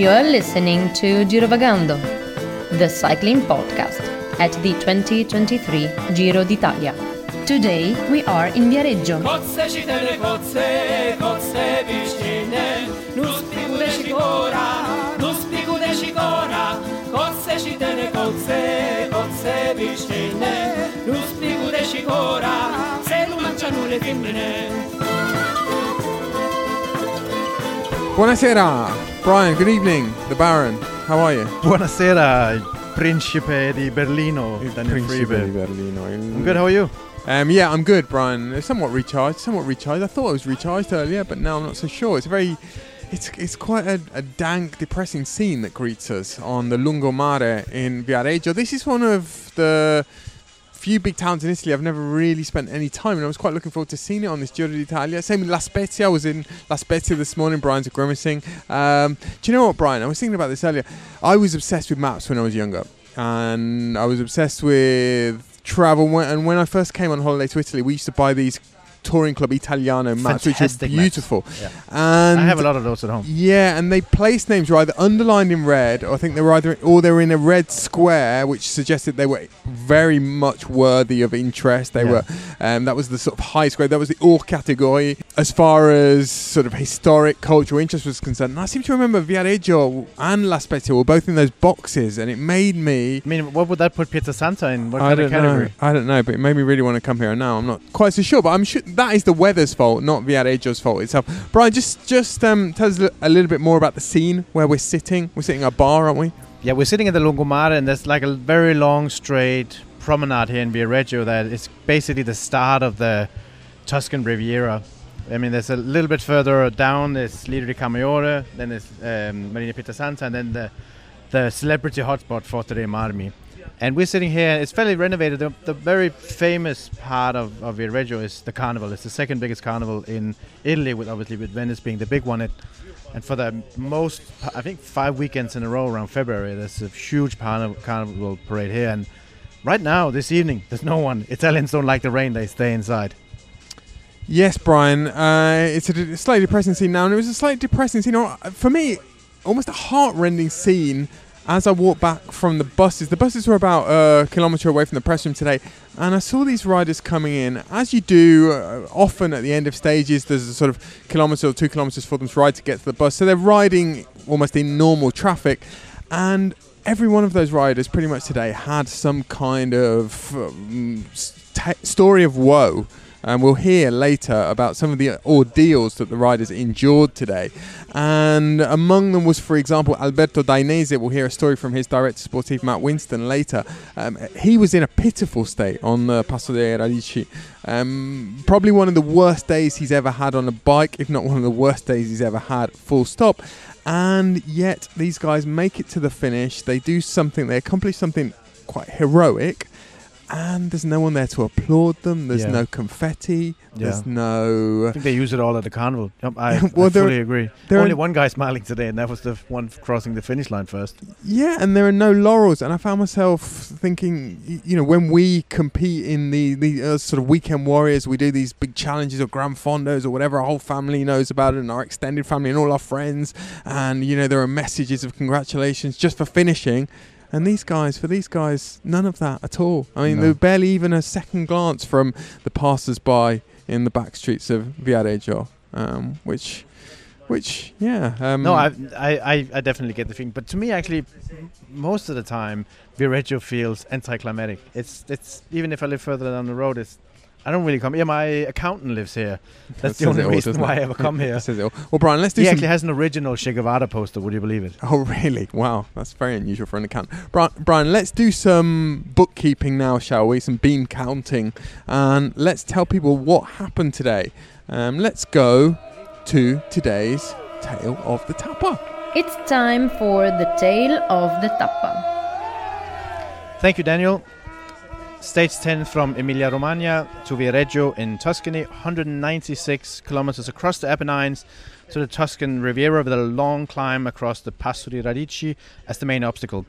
You are listening to Girovagando, the cycling podcast at the 2023 Giro d'Italia. Today we are in Viareggio. Buonasera, Brian. Good evening, the Baron. How are you? Buonasera, Principe di Berlino, Daniel Friebe. Berlino. I'm good, how are you? Um, yeah, I'm good, Brian. Somewhat recharged. Somewhat recharged. I thought I was recharged earlier, but now I'm not so sure. It's very, it's it's quite a, a dank, depressing scene that greets us on the Lungomare in Viareggio. This is one of the few big towns in Italy I've never really spent any time and I was quite looking forward to seeing it on this Giro d'Italia. Same with La Spezia. I was in La Spezia this morning. Brian's grimacing. Um, do you know what, Brian? I was thinking about this earlier. I was obsessed with maps when I was younger and I was obsessed with travel. And when I first came on holiday to Italy, we used to buy these Touring Club Italiano maps, which are beautiful. Yeah. And I have a lot of those at home. yeah, and they place names were either underlined in red, or I think they were either, or they were in a red square, which suggested they were very much worthy of interest. They Yeah. were, um, that was the sort of high square. That was the all category as far as sort of historic cultural interest was concerned. And I seem to remember Viareggio and La Spezia were both in those boxes, and it made me. I mean, what would that put Pietrasanta in? What I kind don't of category? know. I don't know, but it made me really want to come here. And now I'm not quite so sure, but I'm sure that is the weather's fault, not Viareggio's fault itself. Brian, just just um, tell us a little bit more about the scene where we're sitting. We're sitting at a bar, aren't we? Yeah, we're sitting at the Lungomare, and there's like a very long, straight promenade here in Viareggio that is basically the start of the Tuscan Riviera. I mean, there's a little bit further down, there's Lido di Camaiore, then there's um, Marina Pietrasanta, and then the, the celebrity hotspot, Forte dei Marmi. And we're sitting here, it's fairly renovated. The, the very famous part of, of Viareggio is the carnival. It's the second biggest carnival in Italy, with obviously with Venice being the big one. It, and for the most, I think five weekends in a row around February, there's a huge carnival, parade here. And right now, this evening, there's no one. Italians don't like the rain; they stay inside. Yes, Brian. Uh, it's a slightly depressing scene now, and it was a slightly depressing scene. For me, almost a heart-rending scene as I walked back from the buses. The buses were about a kilometre away from the press room today, and I saw these riders coming in. As you do, uh, often at the end of stages, there's a sort of kilometre or two kilometres for them to ride to get to the bus. So they're riding almost in normal traffic, and every one of those riders pretty much today had some kind of um, st- story of woe. And we'll hear later about some of the ordeals that the riders endured today. And among them was, for example, Alberto Dainese. We'll hear a story from his director sportif, Matt Winston, later. Um, he was in a pitiful state on the Passo dei Radici. Um, probably one of the worst days he's ever had on a bike, if not one of the worst days he's ever had, full stop. And yet, these guys make it to the finish. They do something, they accomplish something quite heroic and there's no one there to applaud them. There's Yeah. no confetti. There's no. I think they use it all at the carnival. Yep, I, Well, I fully agree. there Only are- one guy smiling today, and that was the one crossing the finish line first. Yeah, and there are no laurels. And I found myself thinking, you know, when we compete in the, the uh, sort of weekend warriors, we do these big challenges or grand fondos or whatever. Our whole family knows about it, and our extended family and all our friends. And you know, there are messages of congratulations just for finishing. And these guys, for these guys, none of that at all. I mean, No. there barely even a second glance from the passers-by in the back streets of Viareggio, um, which, which, yeah. Um, No, I, I, I, definitely get the feeling. But to me, actually, most of the time, Viareggio feels anticlimactic. It's, it's even if I live further down the road, it's I don't really come. Yeah, my accountant lives here. That's the only it all, reason why it? I ever come here. That says it all. Well, Brian, let's do He some. actually has an original Che Guevara poster. Would you believe it? Oh, really? Wow, that's very unusual for an accountant. Brian, Brian, let's do some bookkeeping now, shall we? Some bean counting, and let's tell people what happened today. Um, let's go to today's tale of the tappa. It's time for the tale of the tappa. Thank you, Daniel. Stage 10 from Emilia Romagna to Viareggio in Tuscany, 196 kilometers across the Apennines to the Tuscan Riviera with a long climb across the Passo di Radici as the main obstacle.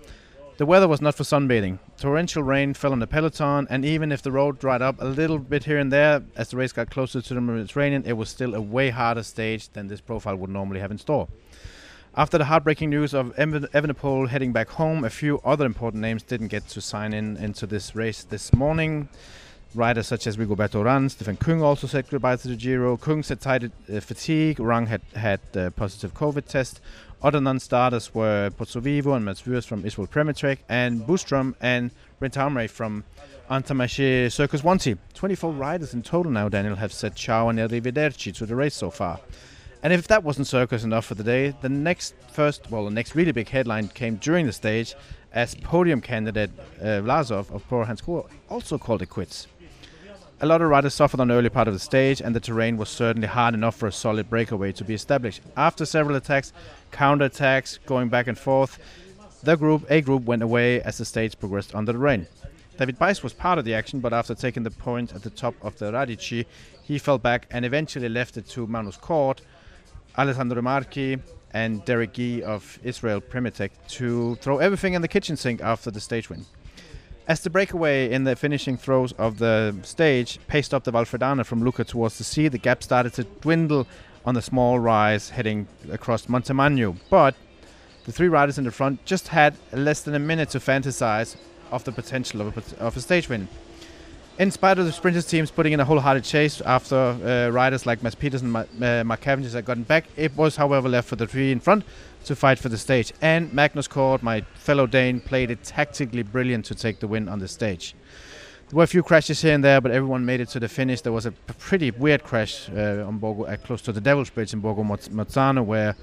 The weather was not for sunbathing. Torrential rain fell on the peloton, and even if the road dried up a little bit here and there as the race got closer to the Mediterranean, it was still a way harder stage than this profile would normally have in store. After the heartbreaking news of Evan- heading back home, a few other important names didn't get to sign in into this race this morning. Riders such as Rigoberto Urán, Stefan Kung also said goodbye to the Giro. Kung said cited uh, fatigue. Urán had had a positive COVID test. Other non-starters were Pozzovivo and Mats from Israel Premier Tech, and Bystrøm and Brentaume from Intermarché Circus One Team. 24 riders in total now, Daniel, have said ciao and arrivederci to the race so far. And if that wasn't circus enough for the day, the next first, well, the next really big headline came during the stage as podium candidate uh, Vlasov of Pro Hansgrohe also called it quits. A lot of riders suffered on the early part of the stage, and the terrain was certainly hard enough for a solid breakaway to be established. After several attacks, counter-attacks, going back and forth, the group A group went away as the stage progressed under the rain. Davide Bais was part of the action, but after taking the point at the top of the Radici, he fell back and eventually left it to Magnus Cort, Alessandro Marchi, and Derek Gee of Israel Premier Tech to throw everything in the kitchen sink after the stage win. As the breakaway in the finishing throws of the stage paced up the Valfredana from Lucca towards the sea, the gap started to dwindle on the small rise heading across Montemagno. But the three riders in the front just had less than a minute to fantasize of the potential of a, of a stage win. In spite of the sprinters teams putting in a wholehearted chase after uh, riders like Mads Pedersen and Ma- uh, Mark Cavendish had gotten back, it was, however, left for the three in front to fight for the stage. And Magnus Cort, my fellow Dane, played it tactically brilliant to take the win on the stage. There were a few crashes here and there, but everyone made it to the finish. There was a pretty weird crash uh, on Borgo, uh, close to the Devil's Bridge in Borgo Moz- Mozzano, where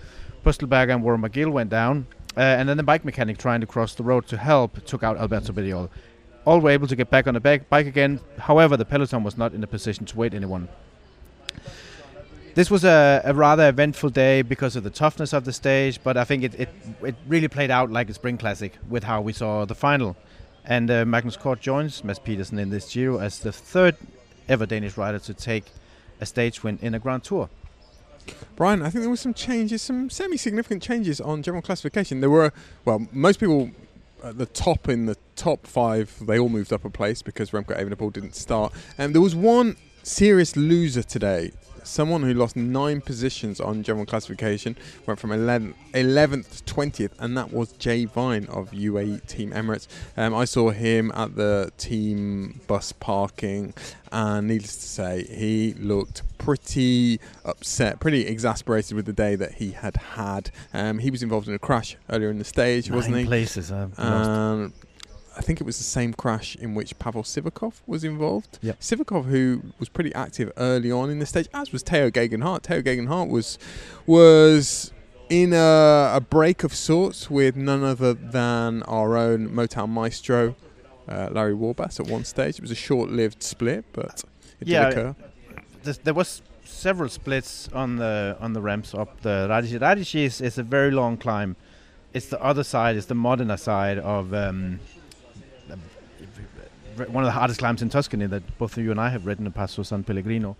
Pöstlberger and Warren Barguil went down. Uh, and then the bike mechanic trying to cross the road to help took out Alberto Bettiol. All were able to get back on the back, bike again. However, the peloton was not in a position to wait anyone. This was a, a rather eventful day because of the toughness of the stage, but I think it, it, it really played out like a spring classic with how we saw the final. And uh, Magnus Cort joins Mads Pedersen in this Giro as the third ever Danish rider to take a stage win in a Grand Tour. Brian, I think there were some changes, some semi-significant changes on general classification. There were, well, most people at the top in the top five, they all moved up a place because Remco Evenepoel didn't start. And there was one serious loser today. Someone who lost nine positions on general classification went from 11th, 11th to 20th, and that was Jay Vine of UAE Team Emirates. Um, I saw him at the team bus parking, and needless to say, he looked pretty upset, pretty exasperated with the day that he had had. Um, he was involved in a crash earlier in the stage, wasn't he? places. Lost. Um, I think it was the same crash in which Pavel Sivakov was involved. Yep. Sivakov, who was pretty active early on in the stage, as was Tao Geoghegan Hart. Teo Gegenhardt was was in a, a break of sorts with none other than our own Motown maestro, uh, Larry Warbasse, at one stage. It was a short-lived split, but it Yeah, did occur. There's- there was several splits on the on the ramps up the Radici. Radici is, is a very long climb. It's the other side, it's the Modena side of um, one of the hardest climbs in Tuscany that both of you and I have ridden, the Passo San Pellegrino.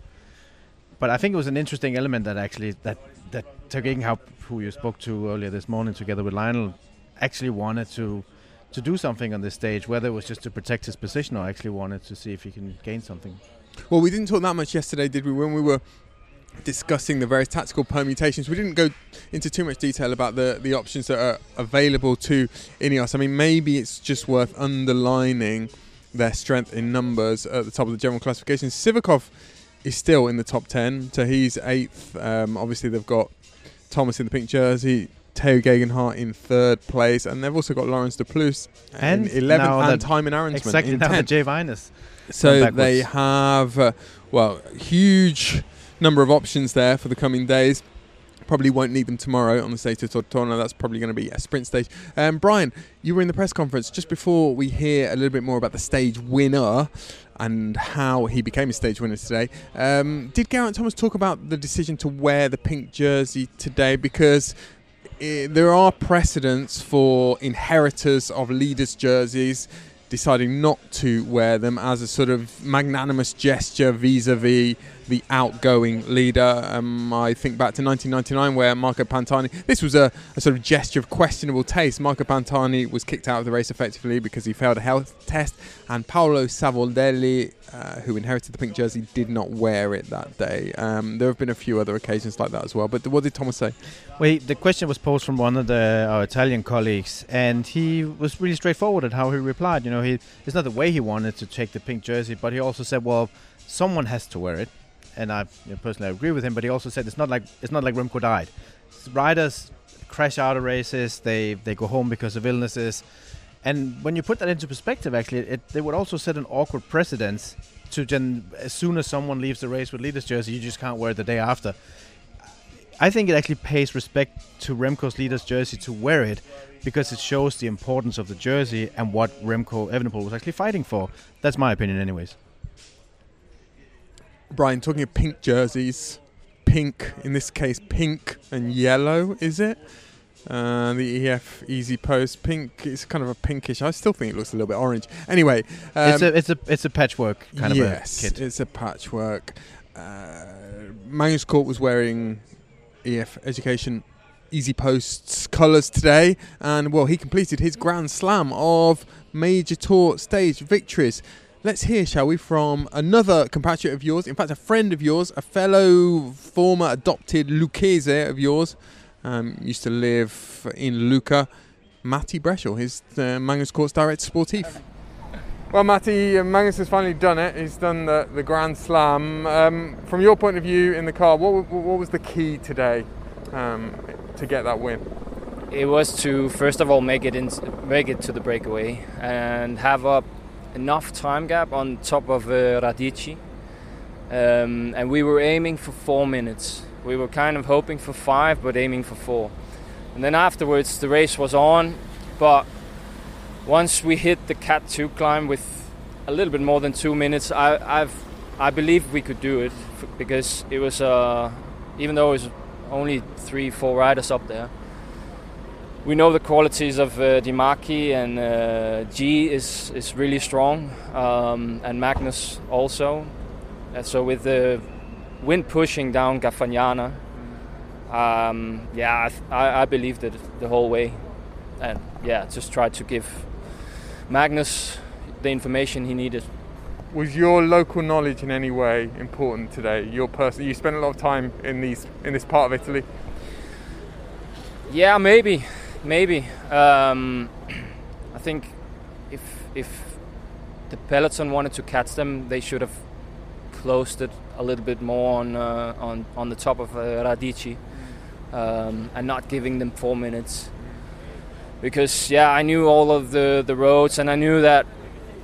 But I think it was an interesting element that actually that that Tao Geoghegan Hart, who you spoke to earlier this morning, together with Lionel, actually wanted to to do something on this stage, whether it was just to protect his position or actually wanted to see if he can gain something. Well, we didn't talk that much yesterday, did we? When we were discussing the various tactical permutations, we didn't go into too much detail about the the options that are available to Ineos. I mean, maybe it's just worth underlining their strength in numbers at the top of the general classification. Sivakov is still in the top ten, so he's eighth. Um, obviously, they've got Thomas in the pink jersey. Tao Geoghegan Hart in third place, and they've also got Laurens De Plus And in 11th now and Thymen Arensman Exactly in now 10th. that Jay Vine is So they have, uh, well, huge number of options there for the coming days. Probably won't need them tomorrow on the stage of Tortona. That's probably going to be a sprint stage. Um, Brian, you were in the press conference just before we hear a little bit more about the stage winner and how he became a stage winner today. Um, did Geraint Thomas talk about the decision to wear the pink jersey today? Because eh, there are precedents for inheritors of leaders' jerseys deciding not to wear them as a sort of magnanimous gesture vis-a-vis the outgoing leader. Um, I think back to 1999 where Marco Pantani, this was a, a sort of gesture of questionable taste. Marco Pantani was kicked out of the race effectively because he failed a health test and Paolo Savoldelli, uh, who inherited the pink jersey, did not wear it that day. Um, there have been a few other occasions like that as well. But what did Thomas say? Well, the question was posed from one of the our Italian colleagues, and he was really straightforward at how he replied. You know, he it's not the way he wanted to take the pink jersey, but he also said, "Well, someone has to wear it," and I you know, personally agree with him. But he also said it's not like it's not like Remco died. Riders crash out of races, they they go home because of illnesses, and when you put that into perspective, actually, it, they would also set an awkward precedence to then as soon as someone leaves the race with leader's jersey, you just can't wear it the day after. I think it actually pays respect to Remco's leader's jersey to wear it because it shows the importance of the jersey and what Remco Evenepoel was actually fighting for. That's my opinion, anyways. Brian, talking of pink jerseys, pink, in this case, pink and yellow, is it? Uh, the EF Easy Post pink. It's kind of a pinkish. I still think it looks a little bit orange. Anyway, um, it's a it's a it's a patchwork kind yes, of a kit. it's a patchwork. Uh, Magnus Cort was wearing EF Education Easy Post's colours today, and well, he completed his Grand Slam of Major Tour stage victories. Let's hear, shall we, from another compatriot of yours, in fact, a friend of yours, a fellow former adopted Lucchese of yours, um, used to live in Lucca, Matti Breschel, his uh, Magnus Cort's director sportif. Well, Matty, uh, Magnus has finally done it. He's done the, the Grand Slam. Um, from your point of view in the car, what, what was the key today um, to get that win? It was to first of all make it in, make it to the breakaway and have up enough time gap on top of uh, Radici. Um, and we were aiming for four minutes. We were kind of hoping for five, but aiming for four. And then afterwards, the race was on, but once we hit the Cat 2 climb with a little bit more than two minutes, I, I've, I believe we could do it because it was, uh, even though it was only three, four riders up there, we know the qualities of uh, De Marchi and uh, Gee is, is really strong, um, and Magnus also. And so with the wind pushing down Garfagnana, um, yeah, I, I believed it the whole way, and yeah, just tried to give Magnus the information he needed. Was your local knowledge in any way important today? Your person, you spent a lot of time in these in this part of Italy. Yeah, maybe, maybe. Um, I think if if the peloton wanted to catch them, they should have closed it a little bit more on uh, on on the top of uh, Radici, um, and not giving them four minutes. Because yeah, I knew all of the the roads, and I knew that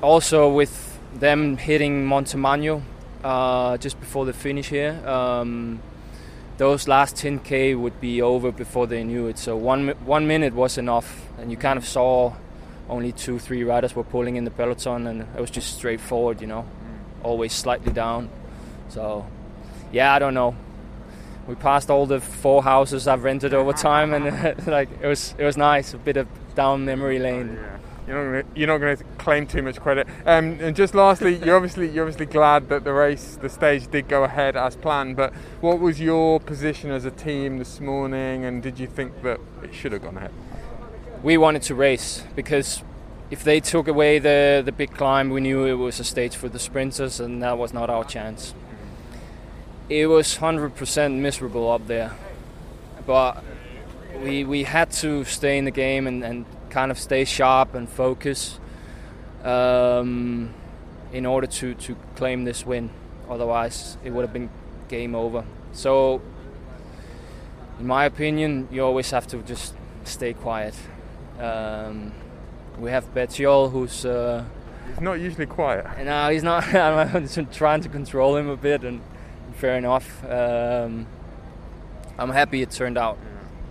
also with them hitting Montemagno uh, just before the finish here. Um, those last 10k would be over before they knew it. So one one minute was enough, and you kind of saw only two, three riders were pulling in the peloton, and it was just straightforward, you know, mm. always slightly down. So, yeah, I don't know. We passed all the four houses I've rented over time, and like it was it was nice, a bit of down memory lane. Oh, yeah. You're not gonna, you're not going to claim too much credit. Um, and just lastly, you're obviously you're obviously glad that the race, the stage did go ahead as planned. But what was your position as a team this morning, and did you think that it should have gone ahead? We wanted to race because if they took away the the big climb, we knew it was a stage for the sprinters, and that was not our chance. It was 100% miserable up there, but we we had to stay in the game and, and kind of stay sharp and focus um, in order to, to claim this win. Otherwise, it would have been game over. So, in my opinion, you always have to just stay quiet. Um, we have Bettiol, who's uh, It's not usually quiet. no, he's not. I'm trying to control him a bit, and fair enough. Um, I'm happy it turned out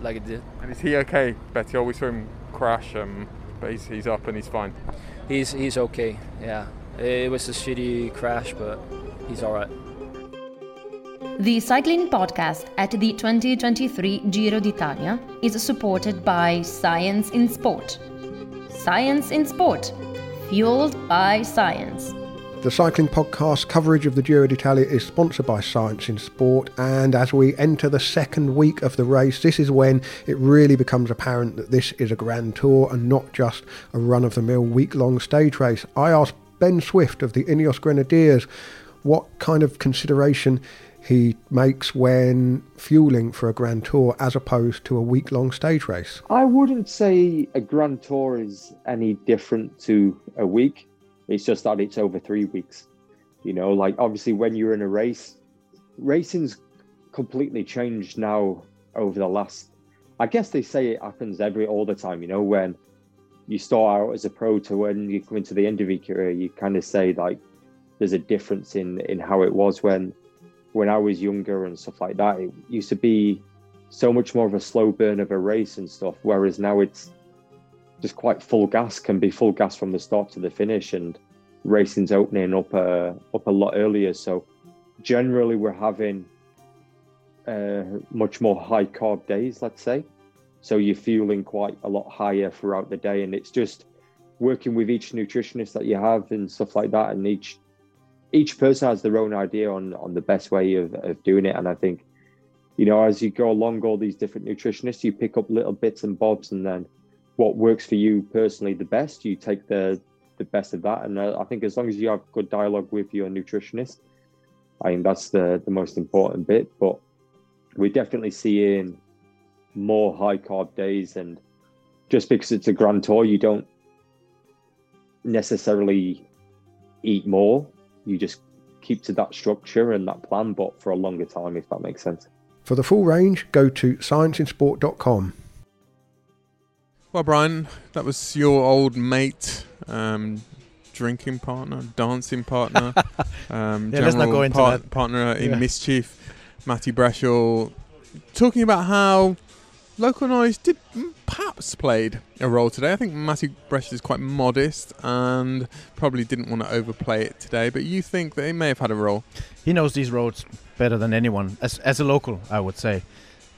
like it did. And is he okay, Betty? We saw him crash, um, but he's, he's up and he's fine. He's he's okay. Yeah, it was a shitty crash, but he's all right. The Cycling Podcast at the 2023 Giro d'Italia is supported by Science in Sport. Science in Sport, fueled by science. The Cycling Podcast coverage of the Giro d'Italia is sponsored by Science in Sport, and as we enter the second week of the race, this is when it really becomes apparent that this is a grand tour and not just a run of the mill week long stage race. I asked Ben Swift of the Ineos Grenadiers what kind of consideration he makes when fueling for a Grand Tour as opposed to a week long stage race? I wouldn't say a Grand Tour is any different to a week. It's just that it's over three weeks. You know, like obviously when you're in a race, racing's completely changed now over the last. I guess they say it happens every all the time. You know, when you start out as a pro to when you come into the end of your career, you kind of say like there's a difference in in how it was when when I was younger and stuff like that, it used to be so much more of a slow burn of a race and stuff. Whereas now it's just quite full gas, can be full gas from the start to the finish, and racing's opening up uh, up a lot earlier. So generally, we're having uh, much more high carb days, let's say. So you're fueling quite a lot higher throughout the day, and it's just working with each nutritionist that you have and stuff like that, and each each person has their own idea on on the best way of, of doing it and i think you know as you go along all these different nutritionists you pick up little bits and bobs and then what works for you personally the best you take the the best of that and uh, i think as long as you have good dialogue with your nutritionist i think that's the the most important bit but we're definitely seeing more high carb days and just because it's a grand tour you don't necessarily eat more you just keep to that structure and that plan, but for a longer time, if that makes sense. For the full range, go to scienceinsport.com. Well, Brian, that was your old mate, um, drinking partner, dancing partner, um, yeah, let's not go into par- partner in Yeah. mischief, Matty Breschel, talking about how local noise did mm, perhaps played a role today. I think Matty Breschel is quite modest and probably didn't want to overplay it today, but you think that he may have had a role? He knows these roads better than anyone, as as a local, I would say.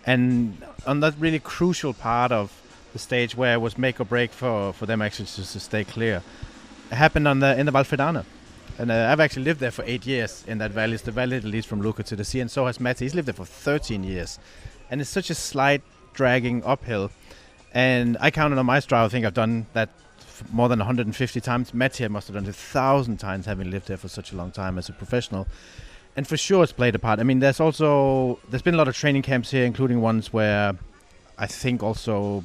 And on that really crucial part of the stage where it was make or break for, for them actually just to stay clear, it happened on the in the Valfredana. And uh, I've actually lived there for eight years in that valley. It's the valley that leads from Lucca to the sea, and so has Matty. He's lived there for 13 years. And it's such a slight dragging uphill. And I counted on my stride. I think I've done that more than 150 times. Matty must have done it a thousand times, having lived there for such a long time as a professional and for sure it's played a part. I mean, there's also there's been a lot of training camps here, including ones where I think also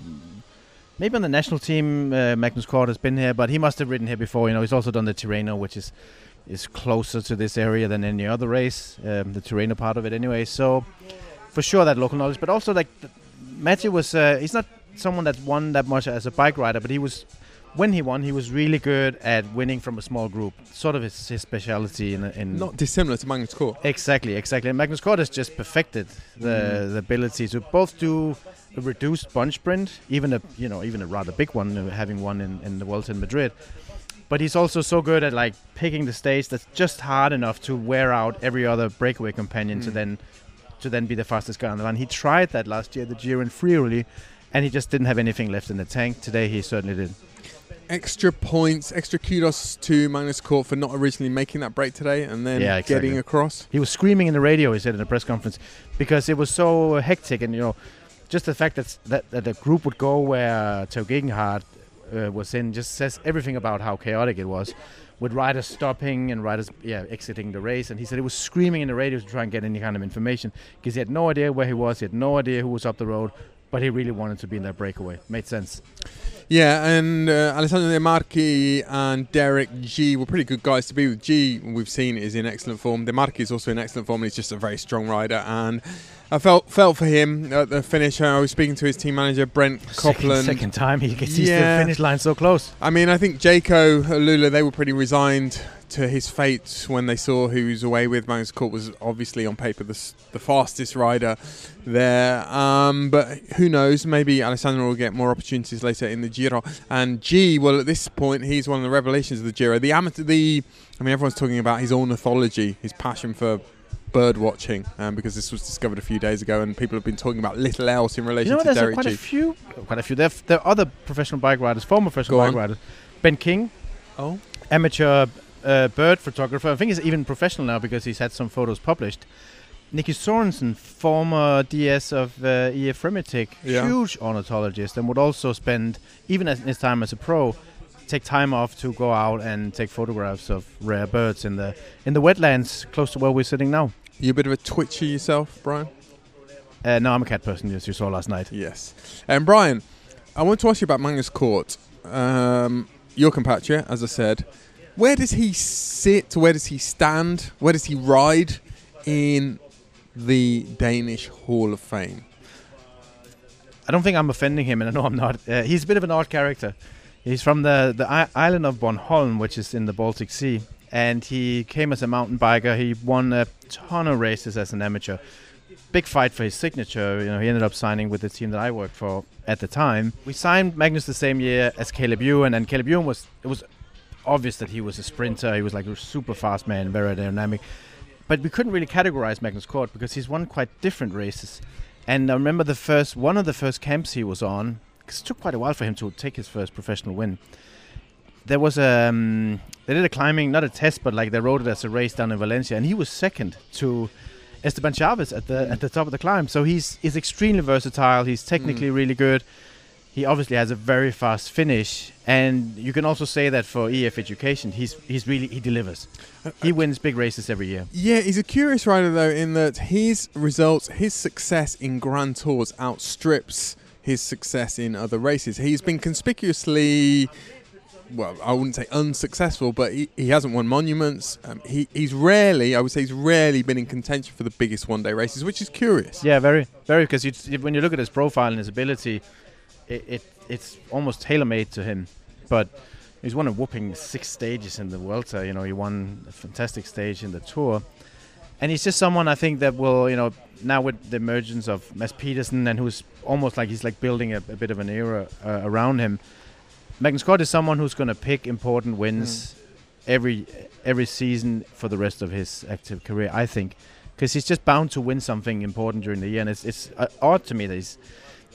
maybe on the national team uh, Magnus Cort has been here, but he must have ridden here before. You know, he's also done the Tirreno, which is is closer to this area than any other race, um, the Tirreno part of it anyway. So for sure that local knowledge, but also like th- Matthew was uh, he's not someone that won that much as a bike rider, but he was when he won, he was really good at winning from a small group. Sort of his, his speciality in, in Not dissimilar to Magnus Cort. Exactly, exactly. And Magnus Cort has just perfected the, the ability to both do a reduced bunch sprint, even a you know even a rather big one, uh, having one in, in the Vuelta in Madrid. But he's also so good at like picking the stage that's just hard enough to wear out every other breakaway companion to Mm. then to then be the fastest guy on the run. He tried that last year, the Giro in Friuli, and he just didn't have anything left in the tank. Today he certainly did. Extra points, extra kudos to Magnus Cort for not originally making that break today and then Yeah, exactly. getting across. He was screaming in the radio. He said in a press conference because it was so hectic, and you know, just the fact that that, that the group would go where Tao Geoghegan Hart uh, was in just says everything about how chaotic it was, with riders stopping and riders yeah exiting the race. And he said he was screaming in the radio to try and get any kind of information because he had no idea where he was. He had no idea who was up the road. But he really wanted to be in that breakaway. Made sense. Yeah, and uh, Alessandro De Marchi and Derek Gee were pretty good guys to be with. Gee, we've seen, is in excellent form. De Marchi is also in excellent form, and he's just a very strong rider. And I felt felt for him at the finish. I was speaking to his team manager, Brent Second, Copeland. second time he gets to the finish line so close. I mean, I think Jayco, Lula, they were pretty resigned to his fate when they saw who was away with. Magnus Cort was obviously on paper the, the fastest rider there. Um, but who knows? Maybe Alessandro will get more opportunities later in the Giro. And Gee, well, at this point, he's one of the revelations of the Giro. The amateur, the I mean, everyone's talking about his ornithology, his passion for bird watching, um, because this was discovered a few days ago, and people have been talking about little else in relation You know, to Derek quite Gee. a few, quite a few. There, there are other professional bike riders, former professional Go bike on. riders. Ben King, oh, amateur uh, bird photographer. I think he's even professional now because he's had some photos published. Nicky Sorensen, former DS of uh, EF Remitic, Yeah. huge ornithologist, and would also spend, even in his time as a pro, take time off to go out and take photographs of rare birds in the in the wetlands close to where we're sitting now. You a bit of a twitcher yourself, Brian? Uh, no, I'm a cat person, as you saw last night. Yes. And Brian, I want to ask you about Magnus Cort. Um, your compatriot, as I said. Where does he sit? Where does he stand? Where does he ride in the Danish Hall of Fame? I don't think I'm offending him, and I know I'm not. Uh, he's a bit of an odd character. He's from the, the I- island of Bornholm, which is in the Baltic Sea, and he came as a mountain biker. He won a ton of races as an amateur. Big fight for his signature. You know, he ended up signing with the team that I worked for at the time. We signed Magnus the same year as Caleb Ewan, and Caleb Ewan was it was obvious that he was a sprinter. He was like a super fast man, very dynamic. But we couldn't really categorize Magnus Cort because he's won quite different races. And I remember the first one of the first camps he was on. 'cause it took quite a while for him to take his first professional win. There was a um, they did a climbing, not a test, but like they rode it as a race down in Valencia, and he was second to Esteban Chaves at the at the top of the climb. So he's he's extremely versatile. He's technically really good. He obviously has a very fast finish, and you can also say that for EF Education, he's he's really he delivers. He wins big races every year. Yeah, he's a curious rider though, in that his results, his success in Grand Tours outstrips his success in other races. He's been conspicuously, well, I wouldn't say unsuccessful, but he, he hasn't won monuments. Um, he, he's rarely, I would say, he's rarely been in contention for the biggest one-day races, which is curious. Yeah, very, very. Because you, when you look at his profile and his ability, it, it it's almost tailor-made to him. But he's won a whooping six stages in the Vuelta. You know, he won a fantastic stage in the Tour, and he's just someone I think that will, you know, now with the emergence of Mads Pedersen and who's almost like he's like building a, a bit of an era uh, around him. Magnus Cort is someone who's going to pick important wins every every season for the rest of his active career. I think because he's just bound to win something important during the year, and it's it's uh, odd to me that he's,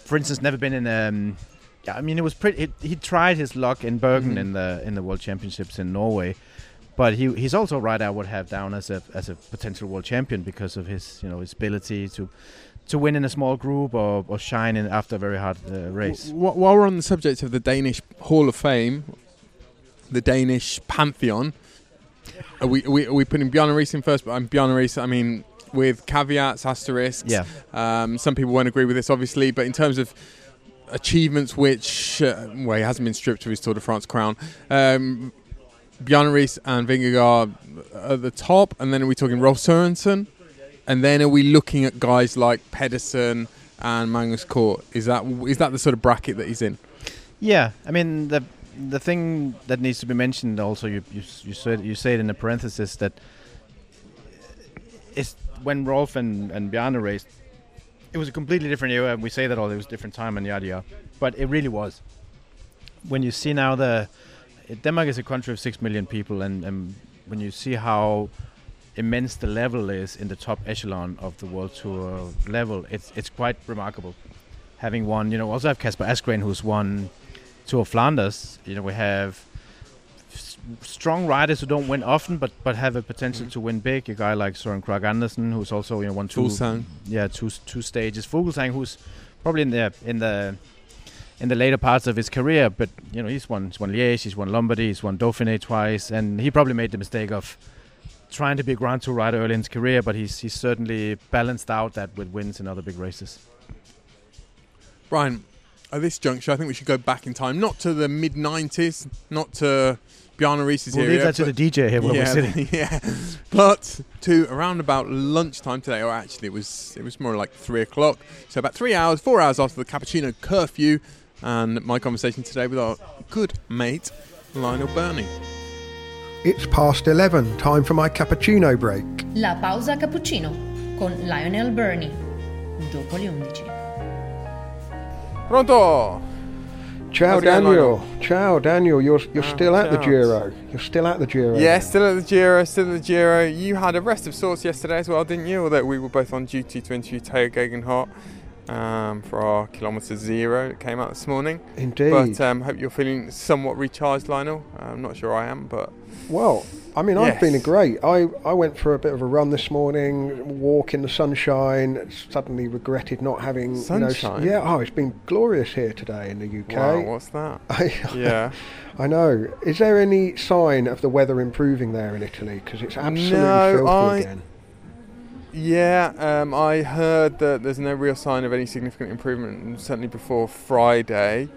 for instance, never been in. Um, yeah, I mean, it was pretty. It, he tried his luck in Bergen Mhm. in the in the World Championships in Norway, but he he's also right. I would have down as a as a potential world champion because of his you know his ability to to win in a small group or, or shine in after a very hard uh, race. W- while we're on the subject of the Danish Hall of Fame, the Danish Pantheon, are we, are we, are we putting Bjarne Riis in first? But I'm Bjarne I mean, with caveats, asterisks. Yeah. Um, some people won't agree with this, obviously, but in terms of achievements, which, uh, well, he hasn't been stripped of his Tour de France crown. Um, Bjarne Riis and Vingegaard at the top, and then are we talking Rolf Sørensen? And then are we looking at guys like Pedersen and Magnus Cort? Is that is that the sort of bracket that he's in? Yeah, I mean the the thing that needs to be mentioned also you you, you said you say it in a parenthesis that is when Rolf and and Bjarne raced, it was a completely different era. and We say that all it was different time and yada yada, but it really was. When you see now the Denmark is a country of six million people, and, and when you see how immense the level is in the top echelon of the world tour level, it's it's quite remarkable. Having won, you know, also have Kasper Asgreen who's won Tour of Flanders. You know, we have strong riders who don't win often, but but have a potential to win big. A guy like Søren Kragh Andersen, who's also you know won two, Fuglsang. yeah, two two stages. Fuglsang, who's probably in the in the in the later parts of his career, but you know he's won he's won Liège, he's won Lombardy, he's won Dauphiné twice, and he probably made the mistake of trying to be a Grand Tour rider early in his career, but he's he's certainly balanced out that with wins in other big races. Brian, at this juncture, I think we should go back in time, not to the mid '90s, not to Bjarne Riis's We'll era, leave that to the DJ here where yeah, we're sitting. yeah, but to around about lunchtime today, or actually it was it was more like three o'clock. So about three hours, four hours after the cappuccino curfew, and my conversation today with our good mate Lionel Birnie. It's past 11, time for my cappuccino break. La pausa cappuccino con Lionel Birnie. Dopo le 11. Pronto? Ciao, How's it going, Daniel. Ciao, Daniel. You're you're Ah, still at the. Giro. You're still at the Giro. Yeah, still at the Giro, still at the Giro. You had a rest of sorts yesterday as well, didn't you? Although we were both on duty to interview Tao Geoghegan Hart um, for our kilometre zero that came out this morning. Indeed. But um, hope you're feeling somewhat recharged, Lionel. I'm not sure I am, but Well, I mean, Yes. feeling great. I, I went for a bit of a run this morning, walk in the sunshine. Suddenly regretted not having You know, Sunshine? yeah, oh, it's been glorious here today in the UK. wow, what's that? I, Yeah. I know. Is there any sign of the weather improving there in Italy? Because it's absolutely No, filthy I- again. Yeah, um, I heard that there's no real sign of any significant improvement, certainly before Friday.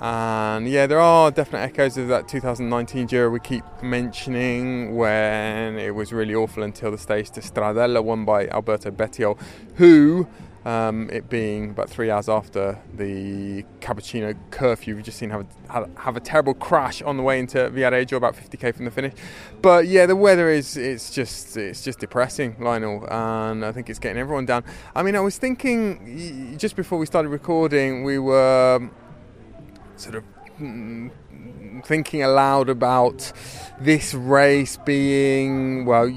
And yeah, there are definite echoes of that 2019 Giro we keep mentioning when it was really awful until the stage to Stradella, won by Alberto Bettiol, who, um, it being about three hours after the cappuccino curfew, we've just seen have a, have, a terrible crash on the way into Viareggio, about 50k from the finish. But yeah, the weather is it's just it's just depressing, Lionel, and I think it's getting everyone down. I mean, I was thinking just before we started recording, we were sort of mm, thinking aloud about this race being well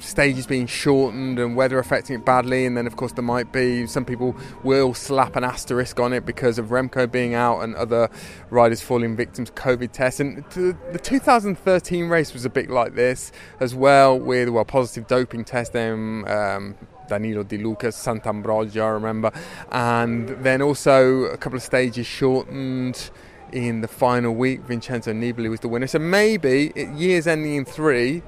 stages being shortened and weather affecting it badly. And then of course there might be some people will slap an asterisk on it because of Remco being out and other riders falling victim to covid tests. And the 2013 race was a bit like this as well with well positive doping test then um, Danilo Di Luca, Santambrogio, I remember, and then also a couple of stages shortened in the final week. Vincenzo Nibali was the winner, so maybe years ending in three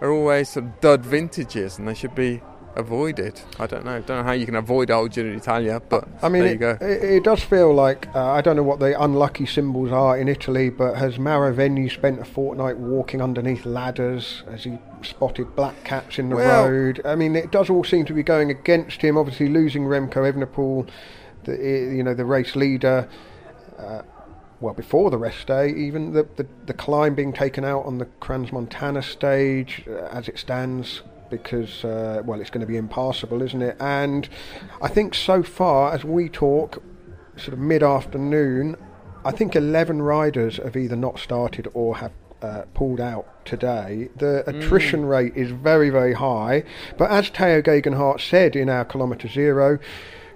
are always some dud vintages, and they should be avoided. I don't know. Don't know how you can avoid old Giro d'Italia, but I mean, there it, you go. It, it does feel like uh, I don't know what the unlucky symbols are in Italy, but has Mauro Vegni spent a fortnight walking underneath ladders? Has he spotted black cats in the Well- road? I mean, it does all seem to be going against him. Obviously, losing Remco Evenepoel, the you know the race leader. Uh, well, before the rest day, even the, the, the climb being taken out on the Crans Montana stage uh, as it stands, because, uh, well, it's going to be impassable, isn't it? And I think so far, as we talk, sort of mid afternoon, I think 11 riders have either not started or have uh, pulled out today. The attrition rate is very, very high. But as Tao Geoghegan Hart said in our Kilometre Zero,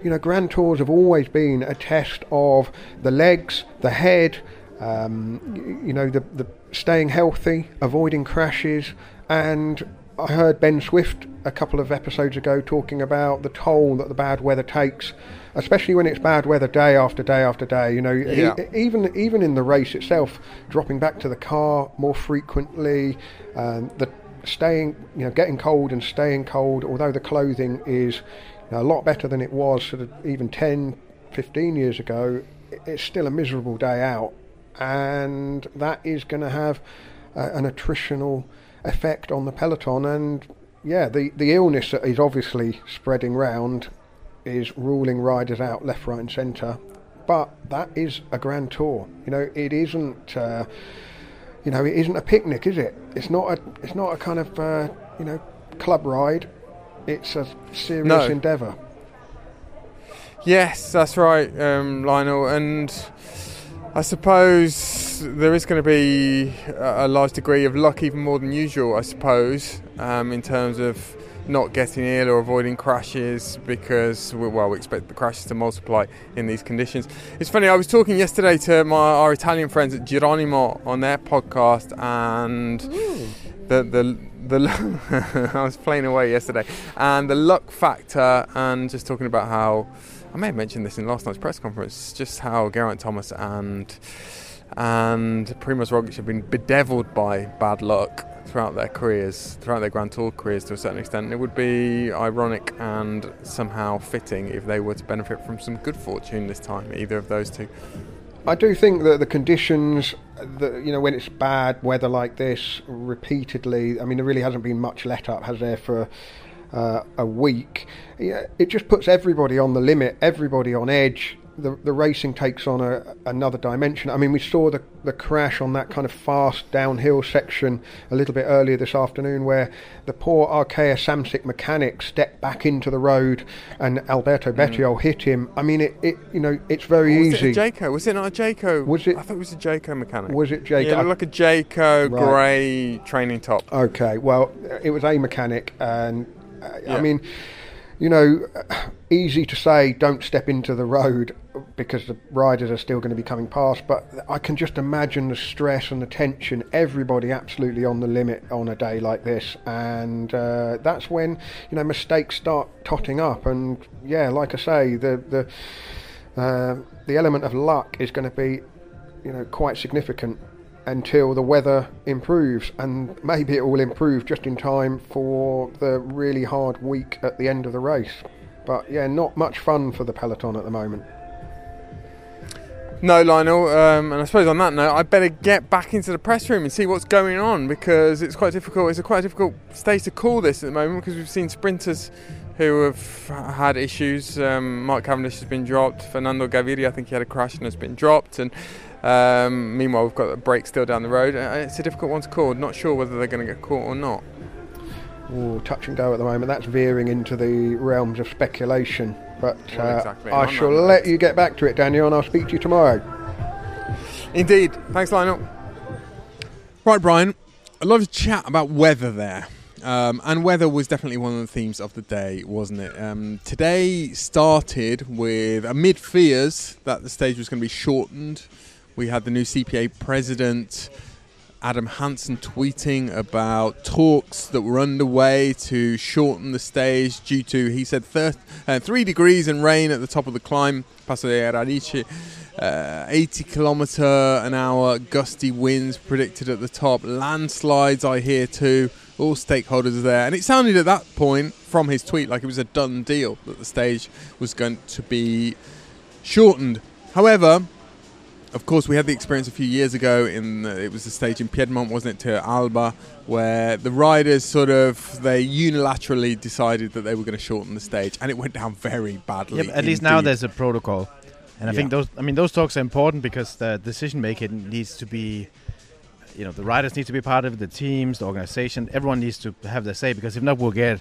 you know, Grand Tours have always been a test of the legs, the head, um, you know, the, the staying healthy, avoiding crashes, and I heard Ben Swift a couple of episodes ago talking about the toll that the bad weather takes, especially when it's bad weather day after day after day. You know, e- even even in the race itself, dropping back to the car more frequently, um, the staying, you know, getting cold and staying cold. Although the clothing is a lot better than it was sort of even 10, 15 years ago, it's still a miserable day out, and that is going to have an attritional effect on the peloton. And yeah, the the illness that is obviously spreading round is ruling riders out left, right, and centre. But that is a grand tour. You know, it isn't. Uh, you know, it isn't a picnic, is it? It's not a. It's not a kind of uh, you know club ride. It's a serious No. endeavour. Yes, that's right, um, Lionel. And I suppose there is going to be a, large degree of luck, even more than usual, I suppose, um, in terms of not getting ill or avoiding crashes because, we, well, we expect the crashes to multiply in these conditions. It's funny, I was talking yesterday to my, our Italian friends at Geronimo on their podcast, and the the the I was playing away yesterday, and the luck factor, and just talking about how I may have mentioned this in last night's press conference, just how Geraint Thomas and and Primoz Roglic have been bedeviled by bad luck throughout their careers, throughout their Grand Tour careers to a certain extent. It would be ironic and somehow fitting if they were to benefit from some good fortune this time, either of those two. I do think that the conditions, that you know, when it's bad weather like this repeatedly, I mean, there really hasn't been much let up, has there, for uh, a week? Yeah, it just puts everybody on the limit, everybody on edge. The, the racing takes on a, another dimension. I mean, we saw the, the crash on that kind of fast downhill section a little bit earlier this afternoon, where the poor Arkea Samsic mechanic stepped back into the road and Alberto Bettiol hit him. I mean, it, it you know, it's very Was easy. it a Jayco? Was it not a Jayco? Was it- I thought it was a Jayco mechanic. Was it Jayco? Yeah, it like a Jayco Right. grey training top. Okay, well, it was a mechanic, and uh, Yeah. I mean, you know, easy to say don't step into the road because the riders are still going to be coming past, but I can just imagine the stress and the tension, everybody absolutely on the limit on a day like this, and uh, that's when you know mistakes start totting up, and yeah, like I say, the the uh, the element of luck is going to be, you know, quite significant until the weather improves, and maybe it will improve just in time for the really hard week at the end of the race. But yeah, not much fun for the peloton at the moment. No, Lionel, um, and I suppose on that note, I better get back into the press room and see what's going on because it's quite difficult. It's a quite difficult stage to call this at the moment because we've seen sprinters who have had issues. Um, Mark Cavendish has been dropped. Fernando Gaviria, I think he had a crash and has been dropped. And um, meanwhile, we've got a break still down the road. Uh, it's a difficult one to call. Not sure whether they're going to get caught or not. Ooh, touch and go at the moment. That's veering into the realms of speculation. But uh, exactly. I shall that let you get back to it, Daniel, and I'll speak to you tomorrow. Indeed. Thanks, Lionel. Right, Brian. A lot of chat about weather there. Um, and weather was definitely one of the themes of the day, wasn't it? Um, today started with amid fears that the stage was going to be shortened. We had the new CPA president, Adam Hansen, tweeting about talks that were underway to shorten the stage due to, he said, thir- uh, three degrees and rain at the top of the climb, Passo de Radici. Uh, 80 kilometer an hour gusty winds predicted at the top. Landslides i hear too. All stakeholders there. And it sounded at that point from his tweet like it was a done deal that the stage was going to be shortened. However of course we had the experience a few years ago in the, it was the stage in piedmont wasn't it to alba where the riders sort of they unilaterally decided that they were going to shorten the stage and it went down very badly Yeah, at least now there's a protocol, and I think those. I mean, those talks are important because the decision making needs to be. You know, the riders need to be part of it, the teams, the organization. Everyone needs to have their say because if not, we'll get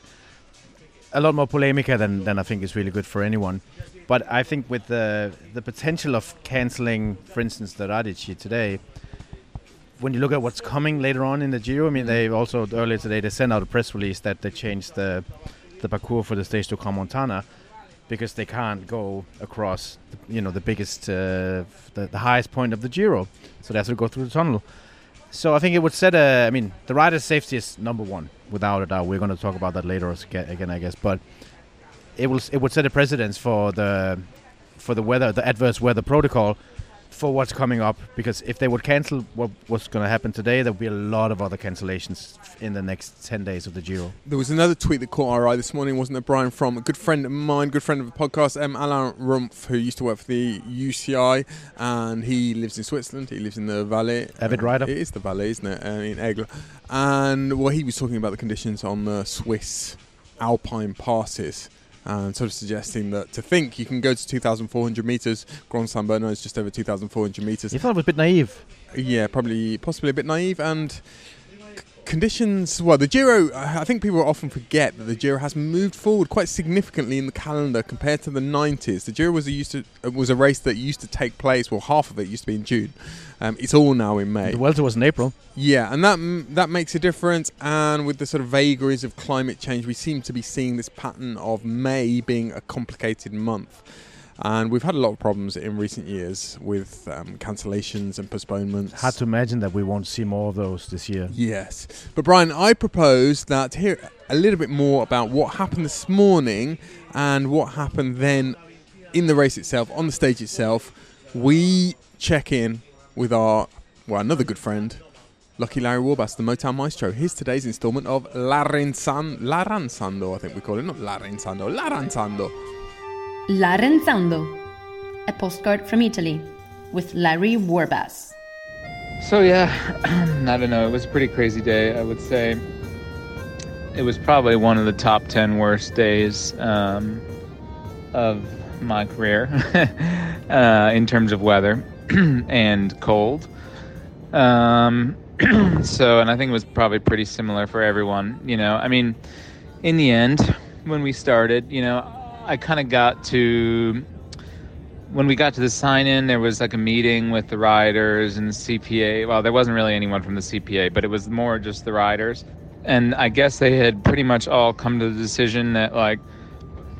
a lot more polemica than, than I think is really good for anyone. But I think with the the potential of canceling, for instance, the Radici today, when you look at what's coming later on in the Giro, I mean, they also earlier today they sent out a press release that they changed the the parcours for the stage to Montana because they can't go across, the, you know, the biggest, uh, the, the highest point of the Giro, so they have to go through the tunnel. So I think it would set a. I mean, the rider's safety is number one, without a doubt. We're going to talk about that later again, I guess. But it will. It would set a precedence for the for the weather, the adverse weather protocol for what's coming up. Because if they would cancel what what's going to happen today, there would be a lot of other cancellations in the next ten days of the Giro. There was another tweet that caught our eye this morning, wasn't it, Brian? From a good friend of mine, good friend of the podcast, um, Alain Rumpf, who used to work for the UCI, and he lives in Switzerland. He lives in the Valais. Avid Uh, rider. It is the Valais, isn't it? Uh, in Aigle. And well, he was talking about the conditions on the Swiss Alpine passes. And sort of suggesting that to think you can go to 2,400 meters, Grand San Bernard is just over 2,400 meters. You thought it was a bit naive. Yeah, probably, possibly a bit naive and conditions. Well, the Giro. I think people often forget that the Giro has moved forward quite significantly in the calendar compared to the 90s. The Giro was a used to uh, was a race that used to take place. Well, half of it used to be in June. Um, it's all now in May. The Vuelta was in April. Yeah, and that that makes a difference. And with the sort of vagaries of climate change, we seem to be seeing this pattern of May being a complicated month. And we've had a lot of problems in recent years with um, cancellations and postponements. Hard to imagine that we won't see more of those this year. Yes. But Brian, I propose that to hear a little bit more about what happened this morning and what happened then in the race itself, on the stage itself, we check in with our, well, another good friend, Lucky Larry Warbasse, the Motown Maestro. Here's today's instalment of Laranzando, I think we call it, not Larenzando, Laranzando. Larenzando, a postcard from Italy with Larry Warbasse. So yeah, I don't know. It was a pretty crazy day. I would say it was probably one of the top ten worst days um, of my career uh, in terms of weather and cold. Um, so, and I think it was probably pretty similar for everyone. You know, I mean, in the end, when we started, you know, I kind of got to when we got to the sign in, there was like a meeting with the riders and the CPA. Well, there wasn't really anyone from the CPA, but it was more just the riders. And I guess they had pretty much all come to the decision that, like,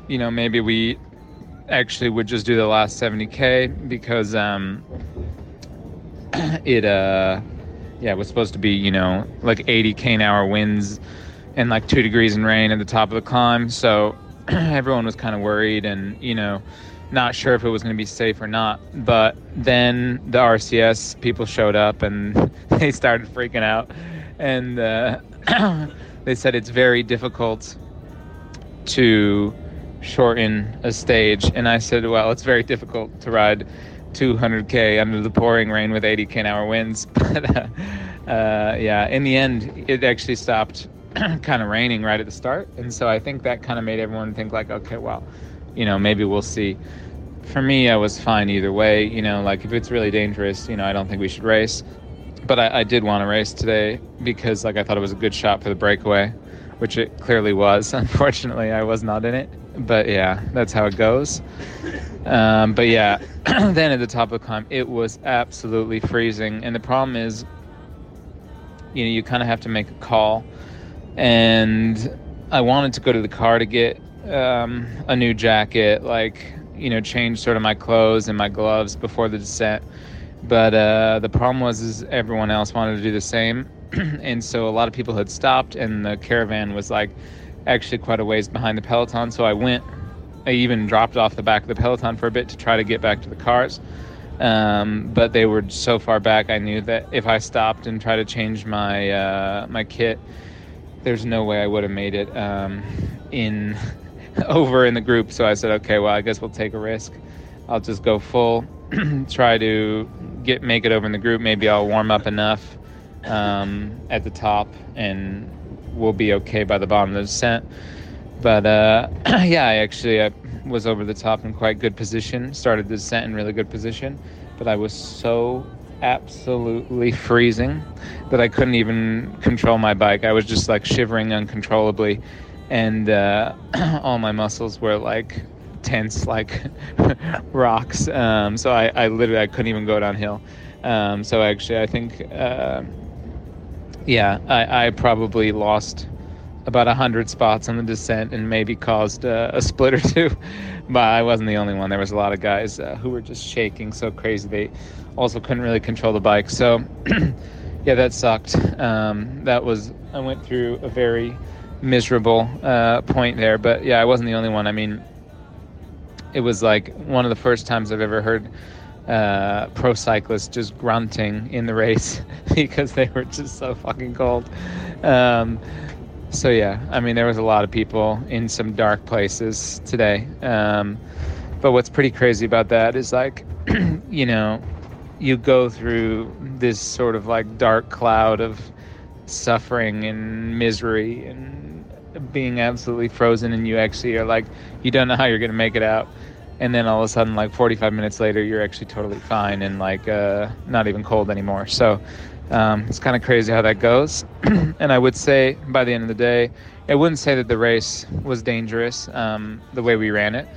you know, maybe we actually would just do the last 70K because um, it, uh, yeah, it was supposed to be, you know, like 80 k an hour winds and like two degrees in rain at the top of the climb. So everyone was kind of worried and, you know, not sure if it was going to be safe or not. But then the RCS people showed up and they started freaking out, and uh, they said it's very difficult to shorten a stage. And I said, well, it's very difficult to ride 200k under the pouring rain with 80k an hour winds. But uh, uh, yeah, in the end, it actually stopped kind of raining right at the start, and so I think that kind of made everyone think like, okay, well, you know, maybe we'll see. For me, I was fine either way. You know, like if it's really dangerous, you know, I don't think we should race. But I, I did want to race today because, like, I thought it was a good shot for the breakaway, which it clearly was. Unfortunately, I was not in it. But yeah, that's how it goes. Um, but yeah, then at the top of the climb, it was absolutely freezing. And the problem is, you know, you kind of have to make a call. And I wanted to go to the car to get um, a new jacket, like, you know, change sort of my clothes and my gloves before the descent. But uh, the problem was, is everyone else wanted to do the same. and so a lot of people had stopped, and the caravan was like actually quite a ways behind the peloton. So I went, I even dropped off the back of the peloton for a bit to try to get back to the cars. Um, but they were so far back, I knew that if I stopped and tried to change my uh, my kit, there's no way I would have made it um, in over in the group. So I said, okay, well, I guess we'll take a risk. I'll just go full, try to get make it over in the group. Maybe I'll warm up enough um, at the top, and we'll be okay by the bottom of the descent. But uh, yeah, I actually I was over the top in quite good position. Started the descent in really good position, but I was so absolutely freezing that I couldn't even control my bike. I was just like shivering uncontrollably, and uh, all my muscles were like tense like rocks. Um, so I, I literally I couldn't even go downhill. Um, so actually, I think, uh, yeah, I, I probably lost about a hundred spots on the descent and maybe caused uh, a split or two. but I wasn't the only one. There was a lot of guys uh, who were just shaking so crazy they also couldn't really control the bike. So yeah, that sucked. Um, that was I went through a very miserable uh, point there. But yeah, I wasn't the only one. I mean, it was like one of the first times I've ever heard uh, pro cyclists just grunting in the race because they were just so fucking cold. Um, so yeah, I mean, there was a lot of people in some dark places today. Um, but what's pretty crazy about that is like, you know, you go through this sort of like dark cloud of suffering and misery and being absolutely frozen, and you actually are like, you don't know how you're gonna make it out. And then all of a sudden like 45 minutes later you're actually totally fine and like uh, not even cold anymore. So um, it's kind of crazy how that goes. And i would say by the end of the day i wouldn't say that the race was dangerous um, the way we ran it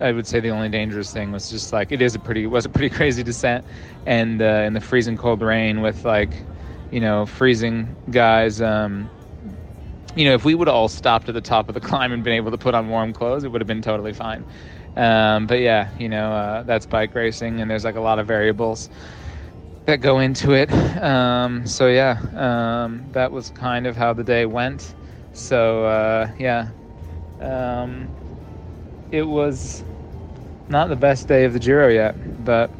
i would say the only dangerous thing was just like it is a pretty was a pretty crazy descent and uh, in the freezing cold rain with like you know freezing guys um, you know if we would all stopped at the top of the climb and been able to put on warm clothes it would have been totally fine um, but yeah, you know, uh, that's bike racing, and there's like a lot of variables that go into it. Um, so yeah, um, that was kind of how the day went. So uh, yeah, um, it was not the best day of the Giro yet, but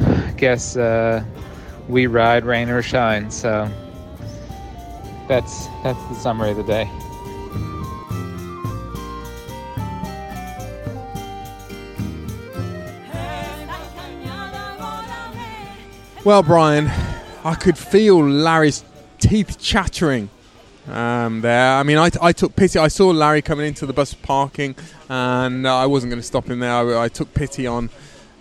I guess uh, we ride rain or shine. So that's that's the summary of the day. Well, Brian, I could feel Larry's teeth chattering um, there. I mean, I, I took pity. I saw Larry coming into the bus parking, and I wasn't going to stop him there. I, I took pity on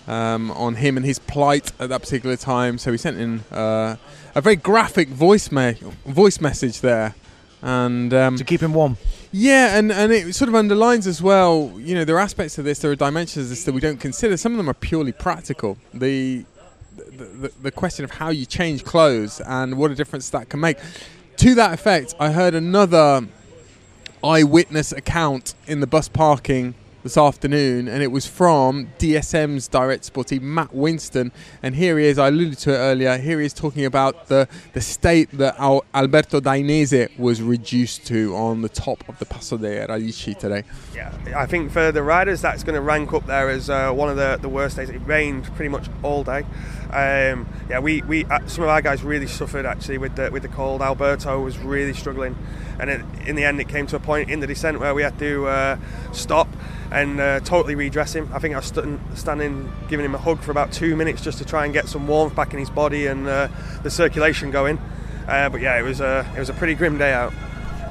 um, on him and his plight at that particular time. So he sent in uh, a very graphic voice voice message there, and um, to keep him warm. Yeah, and, and it sort of underlines as well. You know, there are aspects of this, there are dimensions of this that we don't consider. Some of them are purely practical. The the, the, the question of how you change clothes and what a difference that can make. To that effect, I heard another eyewitness account in the bus parking this afternoon, and it was from DSM's directeur sportif Matt Winston. And here he is. I alluded to it earlier. Here he is talking about the the state that Al- Alberto Dainese was reduced to on the top of the Passo de Radici today. Yeah, I think for the riders, that's going to rank up there as uh, one of the, the worst days. It rained pretty much all day. Um, yeah, we, we uh, some of our guys really suffered actually with the with the cold. Alberto was really struggling, and it, in the end, it came to a point in the descent where we had to uh, stop and uh, totally redress him. I think I was st- standing, giving him a hug for about two minutes just to try and get some warmth back in his body and uh, the circulation going. Uh, but yeah, it was a it was a pretty grim day out.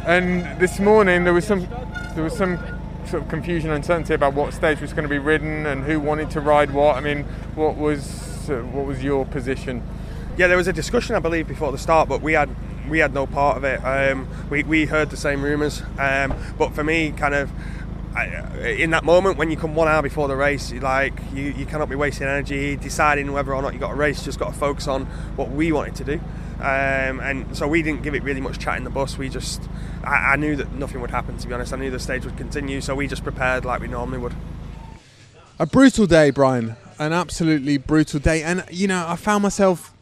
And this morning there was some there was some sort of confusion and uncertainty about what stage was going to be ridden and who wanted to ride what. I mean, what was uh, what was your position? Yeah, there was a discussion, I believe, before the start, but we had we had no part of it. Um, we we heard the same rumours, um, but for me, kind of. I, in that moment when you come one hour before the race, you like you, you cannot be wasting energy deciding whether or not you got a race. Just got to focus on what we wanted to do, um, and so we didn't give it really much chat in the bus. We just I, I knew that nothing would happen. To be honest, I knew the stage would continue, so we just prepared like we normally would. A brutal day, Brian. An absolutely brutal day, and you know I found myself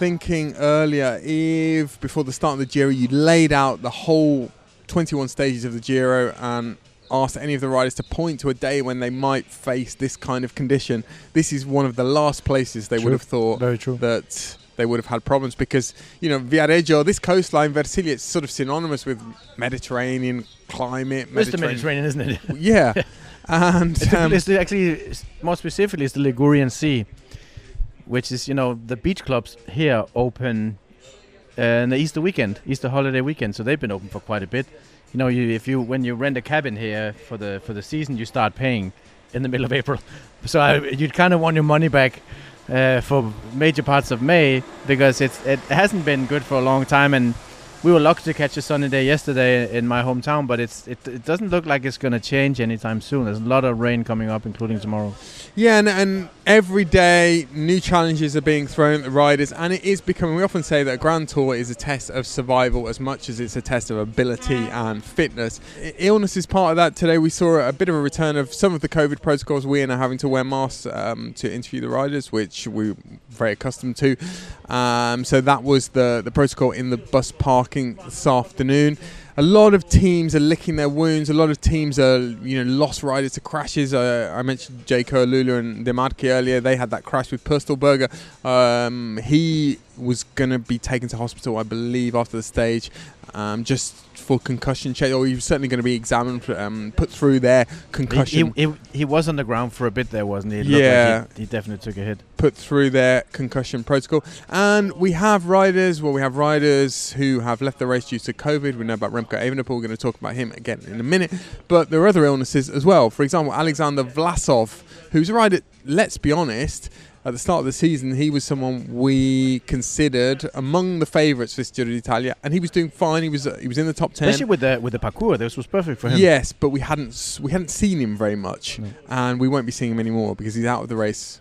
thinking earlier if before the start of the Giro you laid out the whole 21 stages of the Giro and asked any of the riders to point to a day when they might face this kind of condition, this is one of the last places they True. would have thought Very true. that they would have had problems because you know Viareggio, this coastline, Versilia, it's sort of synonymous with Mediterranean climate. It's the Mediterranean, isn't it? Yeah, and It's, the- um, it's the- actually it's- more specifically, it's the Ligurian Sea, which is you know the beach clubs here open uh, in the Easter weekend, Easter holiday weekend. So they've been open for quite a bit. You know, you, if you when you rent a cabin here for the for the season, you start paying in the middle of April. So I, you'd kind of want your money back uh, for major parts of May because it's it hasn't been good for a long time and. We were lucky to catch a sunny day yesterday in my hometown, but it's it, it doesn't look like it's going to change anytime soon. There's a lot of rain coming up, including tomorrow. Yeah, and, and every day new challenges are being thrown at the riders, and it is becoming. We often say that a Grand Tour is a test of survival as much as it's a test of ability and fitness. Illness is part of that. Today we saw a bit of a return of some of the COVID protocols. We are now having to wear masks um, to interview the riders, which we're very accustomed to. Um, so that was the the protocol in the bus this afternoon. A lot of teams are licking their wounds. A lot of teams are, you know, lost riders to crashes. Uh, I mentioned Jay Lula and De Marchi earlier. They had that crash with Pöstlberger. Um, he was going to be taken to hospital, I believe, after the stage, um, just for concussion check. Or he was certainly going to be examined, um, put through their concussion, he, he, he was on the ground for a bit there, wasn't he? It looked like Yeah. he, he definitely took a hit. put through their concussion protocol. And we have riders, well, we have riders who have left the race due to COVID. We know about Remco Evenepoel. We're going to talk about him again in a minute. But there are other illnesses as well. For example, Alexander Vlasov, who's a rider, let's be honest, at the start of the season, he was someone we considered among the favourites for this Giro d'Italia, and he was doing fine. He was uh, he was in the top ten. Especially with the with the parcours, this was perfect for him. Yes, but we hadn't we hadn't seen him very much, No. and we won't be seeing him anymore because he's out of the race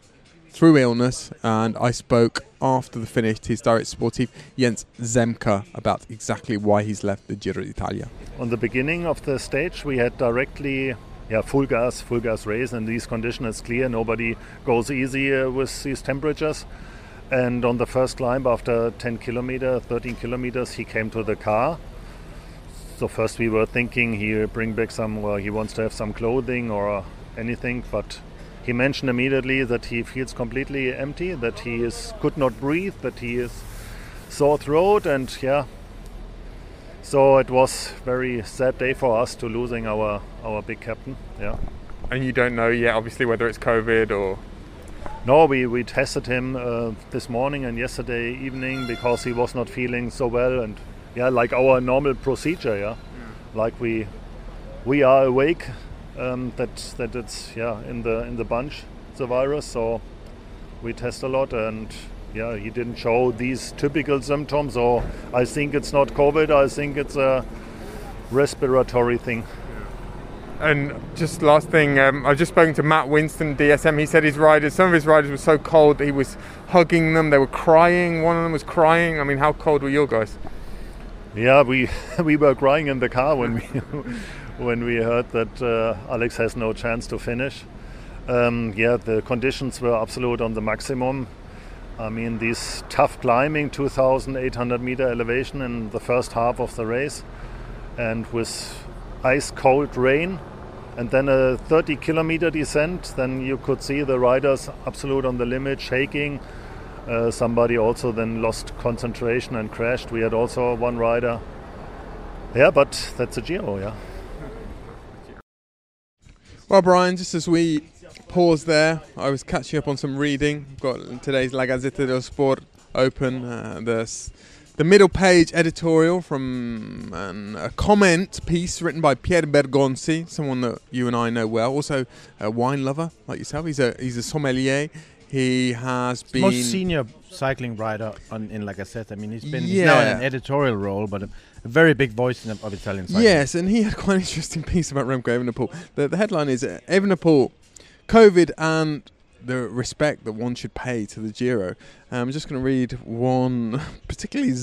through illness. And I spoke after the finish to his directeur sportif Jens Zemke about exactly why he's left the Giro d'Italia. On the beginning of the stage, we had directly, yeah, full gas, full gas race. In these conditions, it's clear nobody goes easy uh, with these temperatures. And on the first climb, after 10 kilometers, 13 kilometers, he came to the car. So first we were thinking he bring back some, well, he wants to have some clothing or anything, but he mentioned immediately that he feels completely empty, that he is could not breathe, that he is sore throat, and yeah, so it was very sad day for us to losing our our big captain. Yeah. And you don't know yet, obviously, whether it's COVID or. No, we, we tested him uh, this morning and yesterday evening because he was not feeling so well and yeah, like our normal procedure. Yeah, like we we are awake um, that that it's yeah in the in the bunch the virus. So we test a lot and yeah, he didn't show these typical symptoms. So I think it's not COVID. I think it's a respiratory thing. And just last thing, um, I've just spoken to Matt Winston, DSM. He said his riders, some of his riders were so cold that he was hugging them. They were crying. One of them was crying. I mean, how cold were your guys? Yeah, we we were crying in the car when we when we heard that uh, Alex has no chance to finish. Um, yeah, the conditions were absolute on the maximum. I mean, this tough climbing, 2,800 meter elevation in the first half of the race, and with ice cold rain, and then a 30 kilometer descent, then you could see the riders absolute on the limit, shaking. Uh, somebody also then lost concentration and crashed. We had also one rider. Yeah, but that's a Giro, yeah. Well, Brian, just as we pause there, I was catching up on some reading. I've got today's La Gazzetta dello Sport open. Uh, the, the middle page editorial from um, a comment piece written by Pier Bergonzi, someone that you and I know well. Also a wine lover like yourself. He's a he's a sommelier. He has been Most senior cycling rider on, in La Gazzetta. I mean, he's been he's now in an editorial role, but a, a very big voice in, of Italian cycling. Yes, and he had quite an interesting piece about Remco Evenepoel. The, the headline is Evenepoel, COVID and the respect that one should pay to the Giro. Um, I'm just going to read one particularly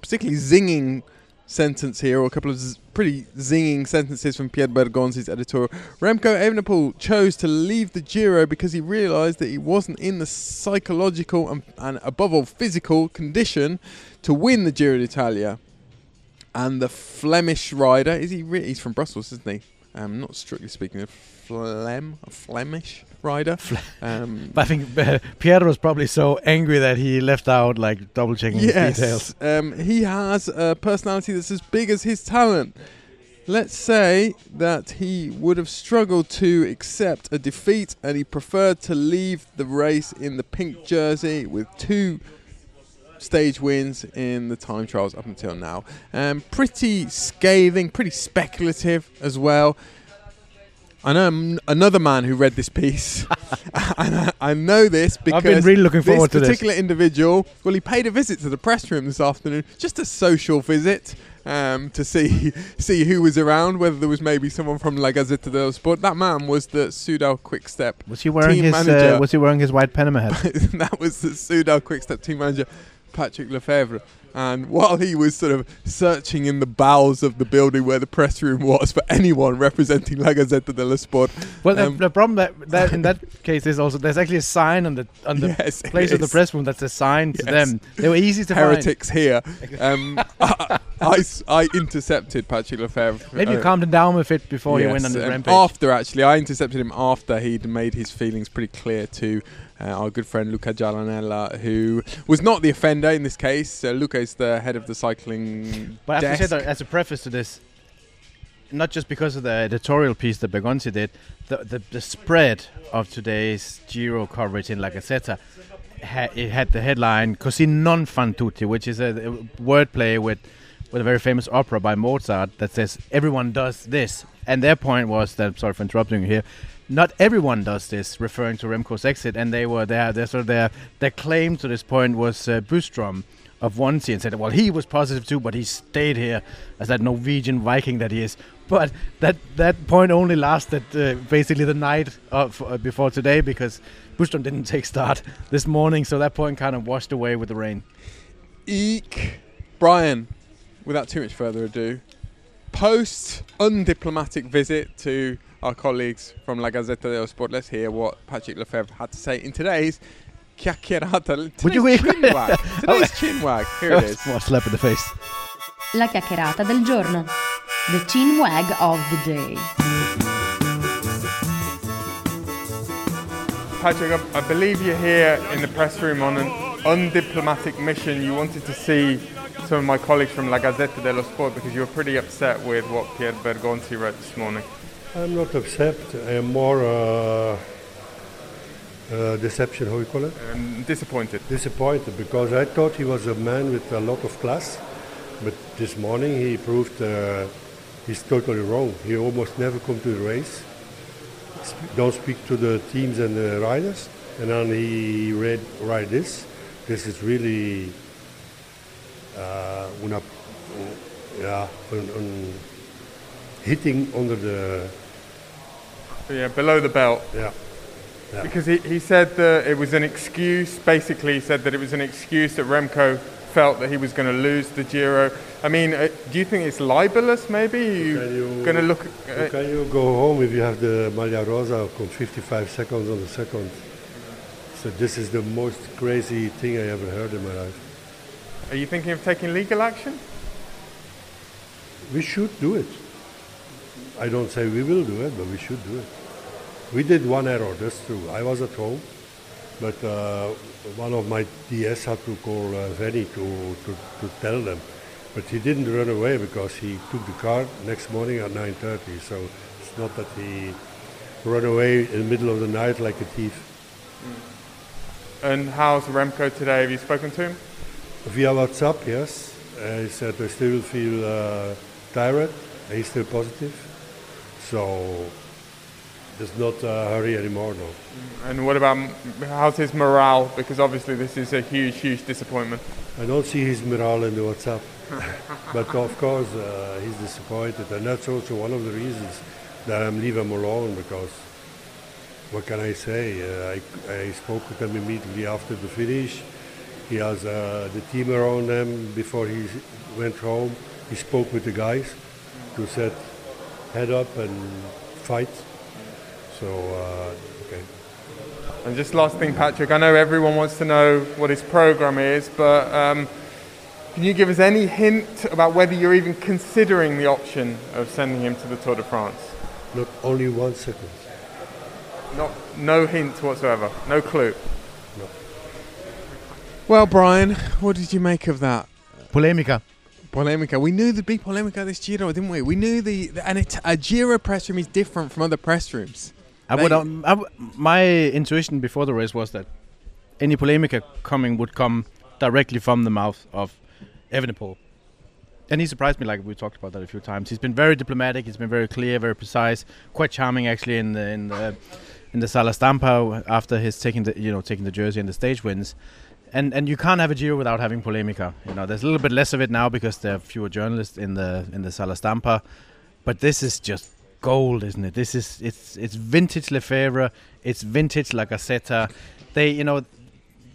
particularly zinging sentence here, or a couple of z- pretty zinging sentences from Pier Bergonzi's editorial. Remco Evenepoel chose to leave the Giro because he realised that he wasn't in the psychological and, and above all physical condition to win the Giro d'Italia and the Flemish rider is he? Re- he's from Brussels, isn't he? Um, not strictly speaking, a Flem, a Flemish rider. Um, But I think uh, Pierre was probably so angry that he left out like double checking his details. um, he has a personality that's as big as his talent. Let's say that he would have struggled to accept a defeat, and he preferred to leave the race in the pink jersey with two stage wins in the time trials up until now. Um, pretty scathing, pretty speculative as well. I know another man who read this piece, and I, I know this because I've been really looking forward to this this. particular individual. Well, he paid a visit to the press room this afternoon, just a social visit um, to see see who was around, whether there was maybe someone from La Gazzetta dello Sport. That man was the Soudal Quick-Step Was he wearing team his manager. uh, Was he wearing his white Panama hat? that was the Soudal Quick-Step team manager, Patrick Lefevere. And while he was sort of searching in the bowels of the building where the press room was for anyone representing La Gazzetta dello Sport, Well, um, the, the problem that, that in that case is also there's actually a sign on the on the Yes, place of the press room that's a sign to them. They were easy to heretics here. Um, I, I I intercepted Patrick Lefevere. Maybe you uh, calmed him down with it before he went on Yes, the um, rampage. After actually, I intercepted him after he'd made his feelings pretty clear to uh, our good friend Luca Gialanella, who was not the offender in this case. Uh, Luca is the head of the cycling. But I have to say that as a preface to this, not just because of the editorial piece that Bergonzi did, the, the, the spread of today's Giro coverage in La Gazzetta, ha- it had the headline Così non fan tutti, which is a, a wordplay with, with a very famous opera by Mozart that says everyone does this. And their point was that, sorry for interrupting you here, not everyone does this, referring to Remco's exit, and they were their, their sort of their, their claim to this point was uh, Bystrøm of Wanty and said, well, he was positive too, but he stayed here as that Norwegian Viking that he is. But that that point only lasted uh, basically the night of, uh, before today because Bystrøm didn't take start this morning, so that point kind of washed away with the rain. Eek. Brian, without too much further ado, post undiplomatic visit to our colleagues from La Gazzetta dello Sport, let's hear what Patrick Lefevere had to say in today's chiacchierata. Would you Today's wait- chinwag. Today's oh. chinwag. Here it is. What a slap in the face. La chiacchierata del giorno. The chin wag of the day. Patrick, I, I believe you're here in the press room on an undiplomatic mission. You wanted to see some of my colleagues from La Gazzetta dello Sport because you were pretty upset with what Pier Bergonzi wrote this morning. I'm not upset. I am more uh, uh, deception. How you call it? Um, disappointed. Disappointed because I thought he was a man with a lot of class, but this morning he proved uh, he's totally wrong. He almost never come to the race. Don't speak to the teams and the riders, and then he read write this. This is really uh, una, yeah, un, un hitting under the Yeah, below the belt. yeah. Because he, he said that it was an excuse, basically, he said that it was an excuse that Remco felt that he was going to lose the Giro. I mean, uh, do you think it's libelous? Maybe you, you going to look. How can you go home if you have the Maglia Rosa con 55 seconds on the second? So this is the most crazy thing I ever heard in my life. Are you thinking of taking legal action? We should do it. I don't say we will do it, but we should do it. We did one error, that's true. I was at home, but uh, one of my DS had to call uh, Vegni to, to, to tell them. But he didn't run away because he took the car next morning at 9.30. So it's not that he ran away in the middle of the night like a thief. And how's Remco today? Have you spoken to him? Via WhatsApp, yes. Uh, he said I still feel uh, tired. He's still positive. So there's not a hurry anymore, no. And what about how's his morale? Because obviously this is a huge, huge disappointment. I don't see his morale in the WhatsApp. but of course, uh, he's disappointed. And that's also one of the reasons that I'm leaving him alone because what can I say? Uh, I, I spoke with him immediately after the finish. He has uh, the team around him before he went home. He spoke with the guys to set head up and fight. So, uh, okay. And just last thing, Patrick, I know everyone wants to know what his program is, but um, can you give us any hint about whether you're even considering the option of sending him to the Tour de France? Not only one second. Not, no hint whatsoever, no clue. Well, Brian, what did you make of that? Polemica. Polemica. We knew there'd be polemica this Giro, didn't we? We knew the, the and it, a Giro press room is different from other press rooms. I would, um, I w- my intuition before the race was that any polemica coming would come directly from the mouth of Evenepoel. And he surprised me, like we talked about that a few times. He's been very diplomatic. He's been very clear, very precise, quite charming actually in the in the in the Sala Stampa after his taking the you know taking the jersey and the stage wins. And and you can't have a Giro without having polemica. You know, there's a little bit less of it now because there are fewer journalists in the in the Sala Stampa. But this is just gold, isn't it? This is it's it's vintage Lefevere, it's vintage La Gazzetta. They you know,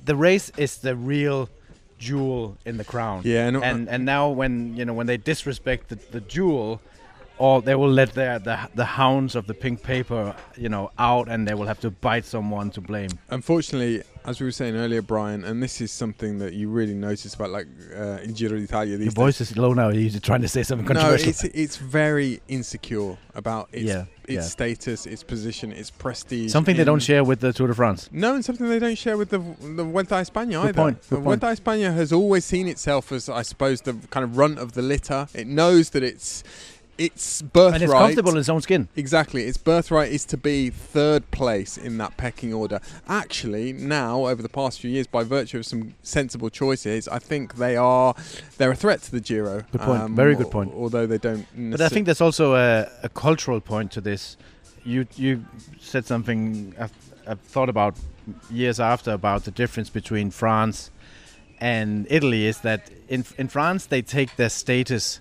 the race is the real jewel in the crown. Yeah, and and, and now when you know when they disrespect the, the jewel, or they will let their the the hounds of the pink paper you know out, and they will have to bite someone to blame. Unfortunately, as we were saying earlier, Brian, and this is something that you really notice about like uh, in Giro d'Italia. These Your voice is low now. You're trying to say something controversial no, it's it's very insecure about its Yeah, its yeah. status, its position, its prestige. Something they don't share with the Tour de France. No, and something they don't share with the the Vuelta a España Good either. point, The good point. Vuelta a España has always seen itself as, I suppose, the kind of runt of the litter. It knows that it's its birthright. And it's comfortable in its own skin. Exactly, its birthright is to be third place in that pecking order. Actually, now over the past few years, by virtue of some sensible choices, I think they are they're a threat to the Giro. Good point. Um, Very good point. Although they don't. But I think there's also a, a cultural point to this. You you said something I've, I've thought about years after about the difference between France and Italy is that in in France they take their status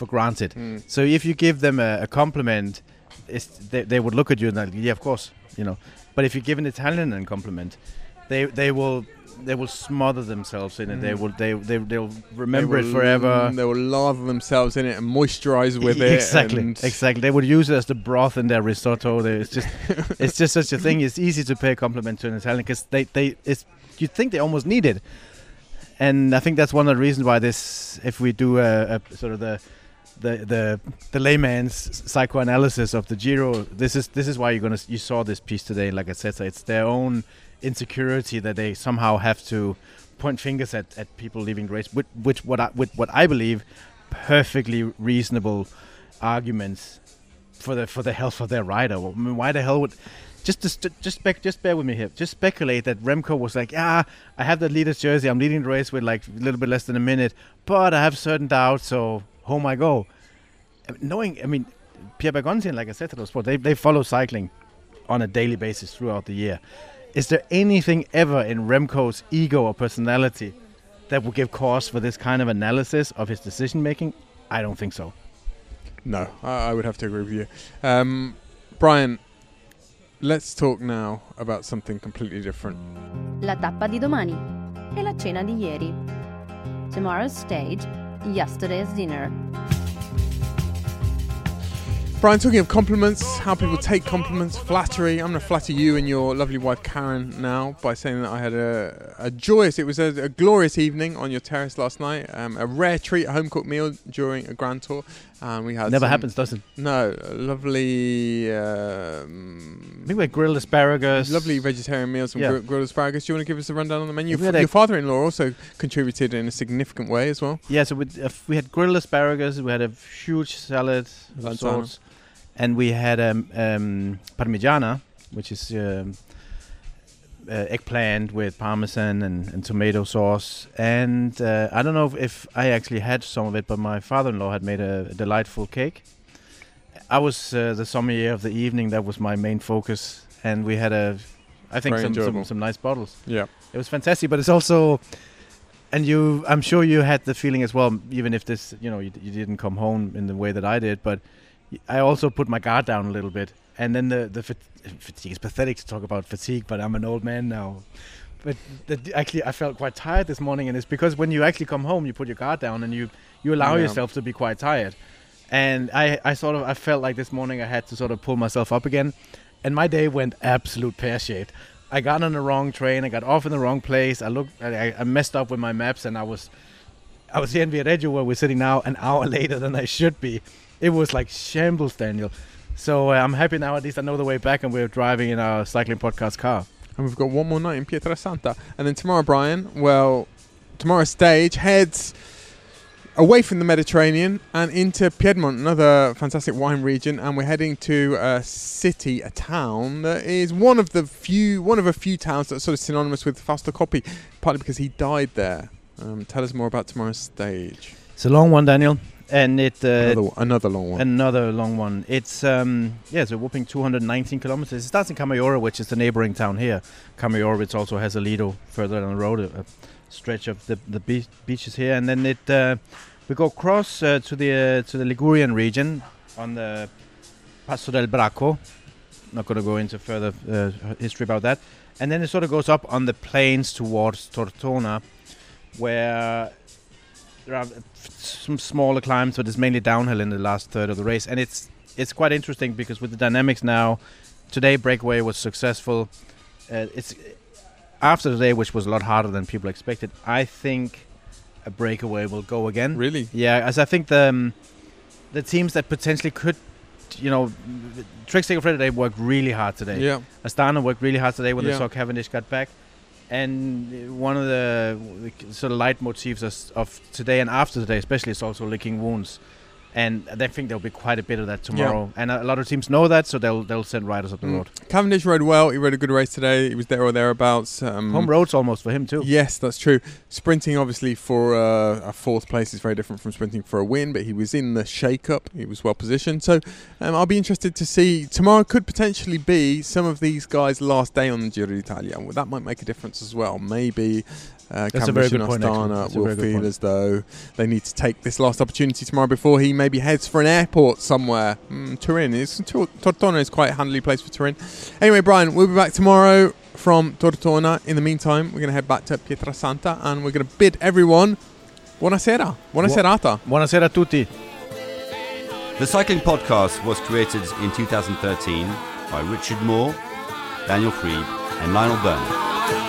for granted. Mm. So if you give them a, a compliment, it's, they, they would look at you and like, yeah, of course, you know. But if you give an Italian a compliment, they they will they will smother themselves in it. They Mm. will they they they'll remember They it forever. They will lather themselves in it and moisturize with it. Exactly, exactly. They would use it as the broth in their risotto. They- It's just, it's just such a thing. It's easy to pay a compliment to an Italian because they, they, it's, you think they almost need it, and I think that's one of the reasons why this, if we do a, a sort of the, the, the, the layman's psychoanalysis of the Giro, this is, this is why you're gonna, you saw this piece today. Like I said, it's their own insecurity that they somehow have to point fingers at, at people leaving race, with, which what I, with what I believe perfectly reasonable arguments for the for the health of their rider. I mean, why the hell would just just just spec, just bear with me here. Just speculate that Remco was like, yeah, I have the leader's jersey. I'm leading the race with like a little bit less than a minute, but I have certain doubts. So home I go. Knowing, I mean, Pierre Bergonzi, like I said to the sport, they they follow cycling on a daily basis throughout the year. Is there anything ever in Remco's ego or personality that would give cause for this kind of analysis of his decision making? I don't think so. No, I, I would have to agree with you. Um, Brian, let's talk now about something completely different. La tappa di domani e la cena di ieri. Tomorrow's stage, yesterday's dinner. Brian, talking of compliments, how people take compliments, flattery. I'm going to flatter you and your lovely wife Karen now by saying that I had a, a joyous, it was a, a glorious evening on your terrace last night. Um, a rare treat, a home cooked meal during a grand tour. And we had Never some- happens, doesn't? No, lovely. Um, I think we had grilled asparagus. Lovely vegetarian meals, some Yeah. gr- grilled asparagus. Do you want to give us a rundown on the menu? Your father-in-law also contributed in a significant way as well. Yeah, so we, uh, we had grilled asparagus. We had a huge salad of sorts, and we had um, um, parmigiana, which is um, uh, eggplant with parmesan and, and tomato sauce. And uh, I don't know if, if I actually had some of it, but my father-in-law had made a, delightful cake. I was uh, the sommelier of the evening. That was my main focus, and we had a, I think some, some some nice bottles. Yeah. It was fantastic, but it's also, and you, I'm sure you had the feeling as well. Even if this, you know, you, you didn't come home in the way that I did, but I also put my guard down a little bit. And then the the fat- fatigue is pathetic to talk about fatigue, but I'm an old man now. But the, actually, I felt quite tired this morning, and it's because when you actually come home, you put your guard down and you you allow Yeah. yourself to be quite tired. And I, I sort of I felt like this morning I had to sort of pull myself up again, and my day went absolute pear shaped. I got on the wrong train. I got off in the wrong place. I looked. I, I messed up with my maps, and I was, I was here in Viareggio where we're sitting now, an hour later than I should be. It was like shambles, Daniel. So uh, I'm happy now. At least I know the way back, and we're driving in our cycling podcast car. And we've got one more night in Pietrasanta. And then tomorrow, Brian, well, tomorrow's stage heads away from the Mediterranean and into Piedmont, another fantastic wine region. And we're heading to a city, a town that is one of the few, one of a few towns that's sort of synonymous with Fausto Coppi, partly because he died there. Um, tell us more about tomorrow's stage. It's a long one, Daniel, and it uh, Another, another long one. Another long one. It's um yeah, it's a whopping 219 kilometers. It starts in Camaiore, which is the neighboring town here. Camaiore, which also has a Lido further down the road, a, a stretch of the the be- beaches here, and then it uh, we go across uh, to the uh, to the Ligurian region on the Passo del Bracco. Not going to go into further uh, history about that, and then it sort of goes up on the plains towards Tortona, where there are some smaller climbs, but it's mainly downhill in the last third of the race, and it's it's quite interesting because with the dynamics now, today breakaway was successful. Uh, it's after today, which was a lot harder than people expected. I think a breakaway will go again. Really? Yeah, as I think the um, the teams that potentially could, you know, Trek Segafredo they worked really hard today. Yeah. Astana worked really hard today when Yeah. they saw Cavendish got back. And one of the, the sort of leitmotifs of, of today and after today, especially, is also licking wounds. And I think there'll be quite a bit of that tomorrow. And a, lot of teams know that, so they'll they'll send riders up the Mm. road. Cavendish rode well. He rode a good race today. He was there or thereabouts. Um, Home roads almost for him too. Yes, that's true. Sprinting, obviously, for uh, a fourth place is very different from sprinting for a win, but he was in the shake up. He was well positioned. So um, I'll be interested to see. Tomorrow could potentially be some of these guys' last day on the Giro d'Italia. Well, that might make a difference as well. Maybe. Uh, That's a very good and point, Astana will feel point. as though they need to take this last opportunity tomorrow before he maybe heads for an airport somewhere. Mm, Turin is Tor- Tortona is quite a handily place for Turin. Anyway, Brian, we'll be back tomorrow from Tortona. In the meantime, we're going to head back to Pietrasanta and we're going to bid everyone buonasera, buonaserata. Buonasera a tutti. The Cycling Podcast was created in 2013 by Richard Moore, Daniel Friebe, and Lionel Birnie.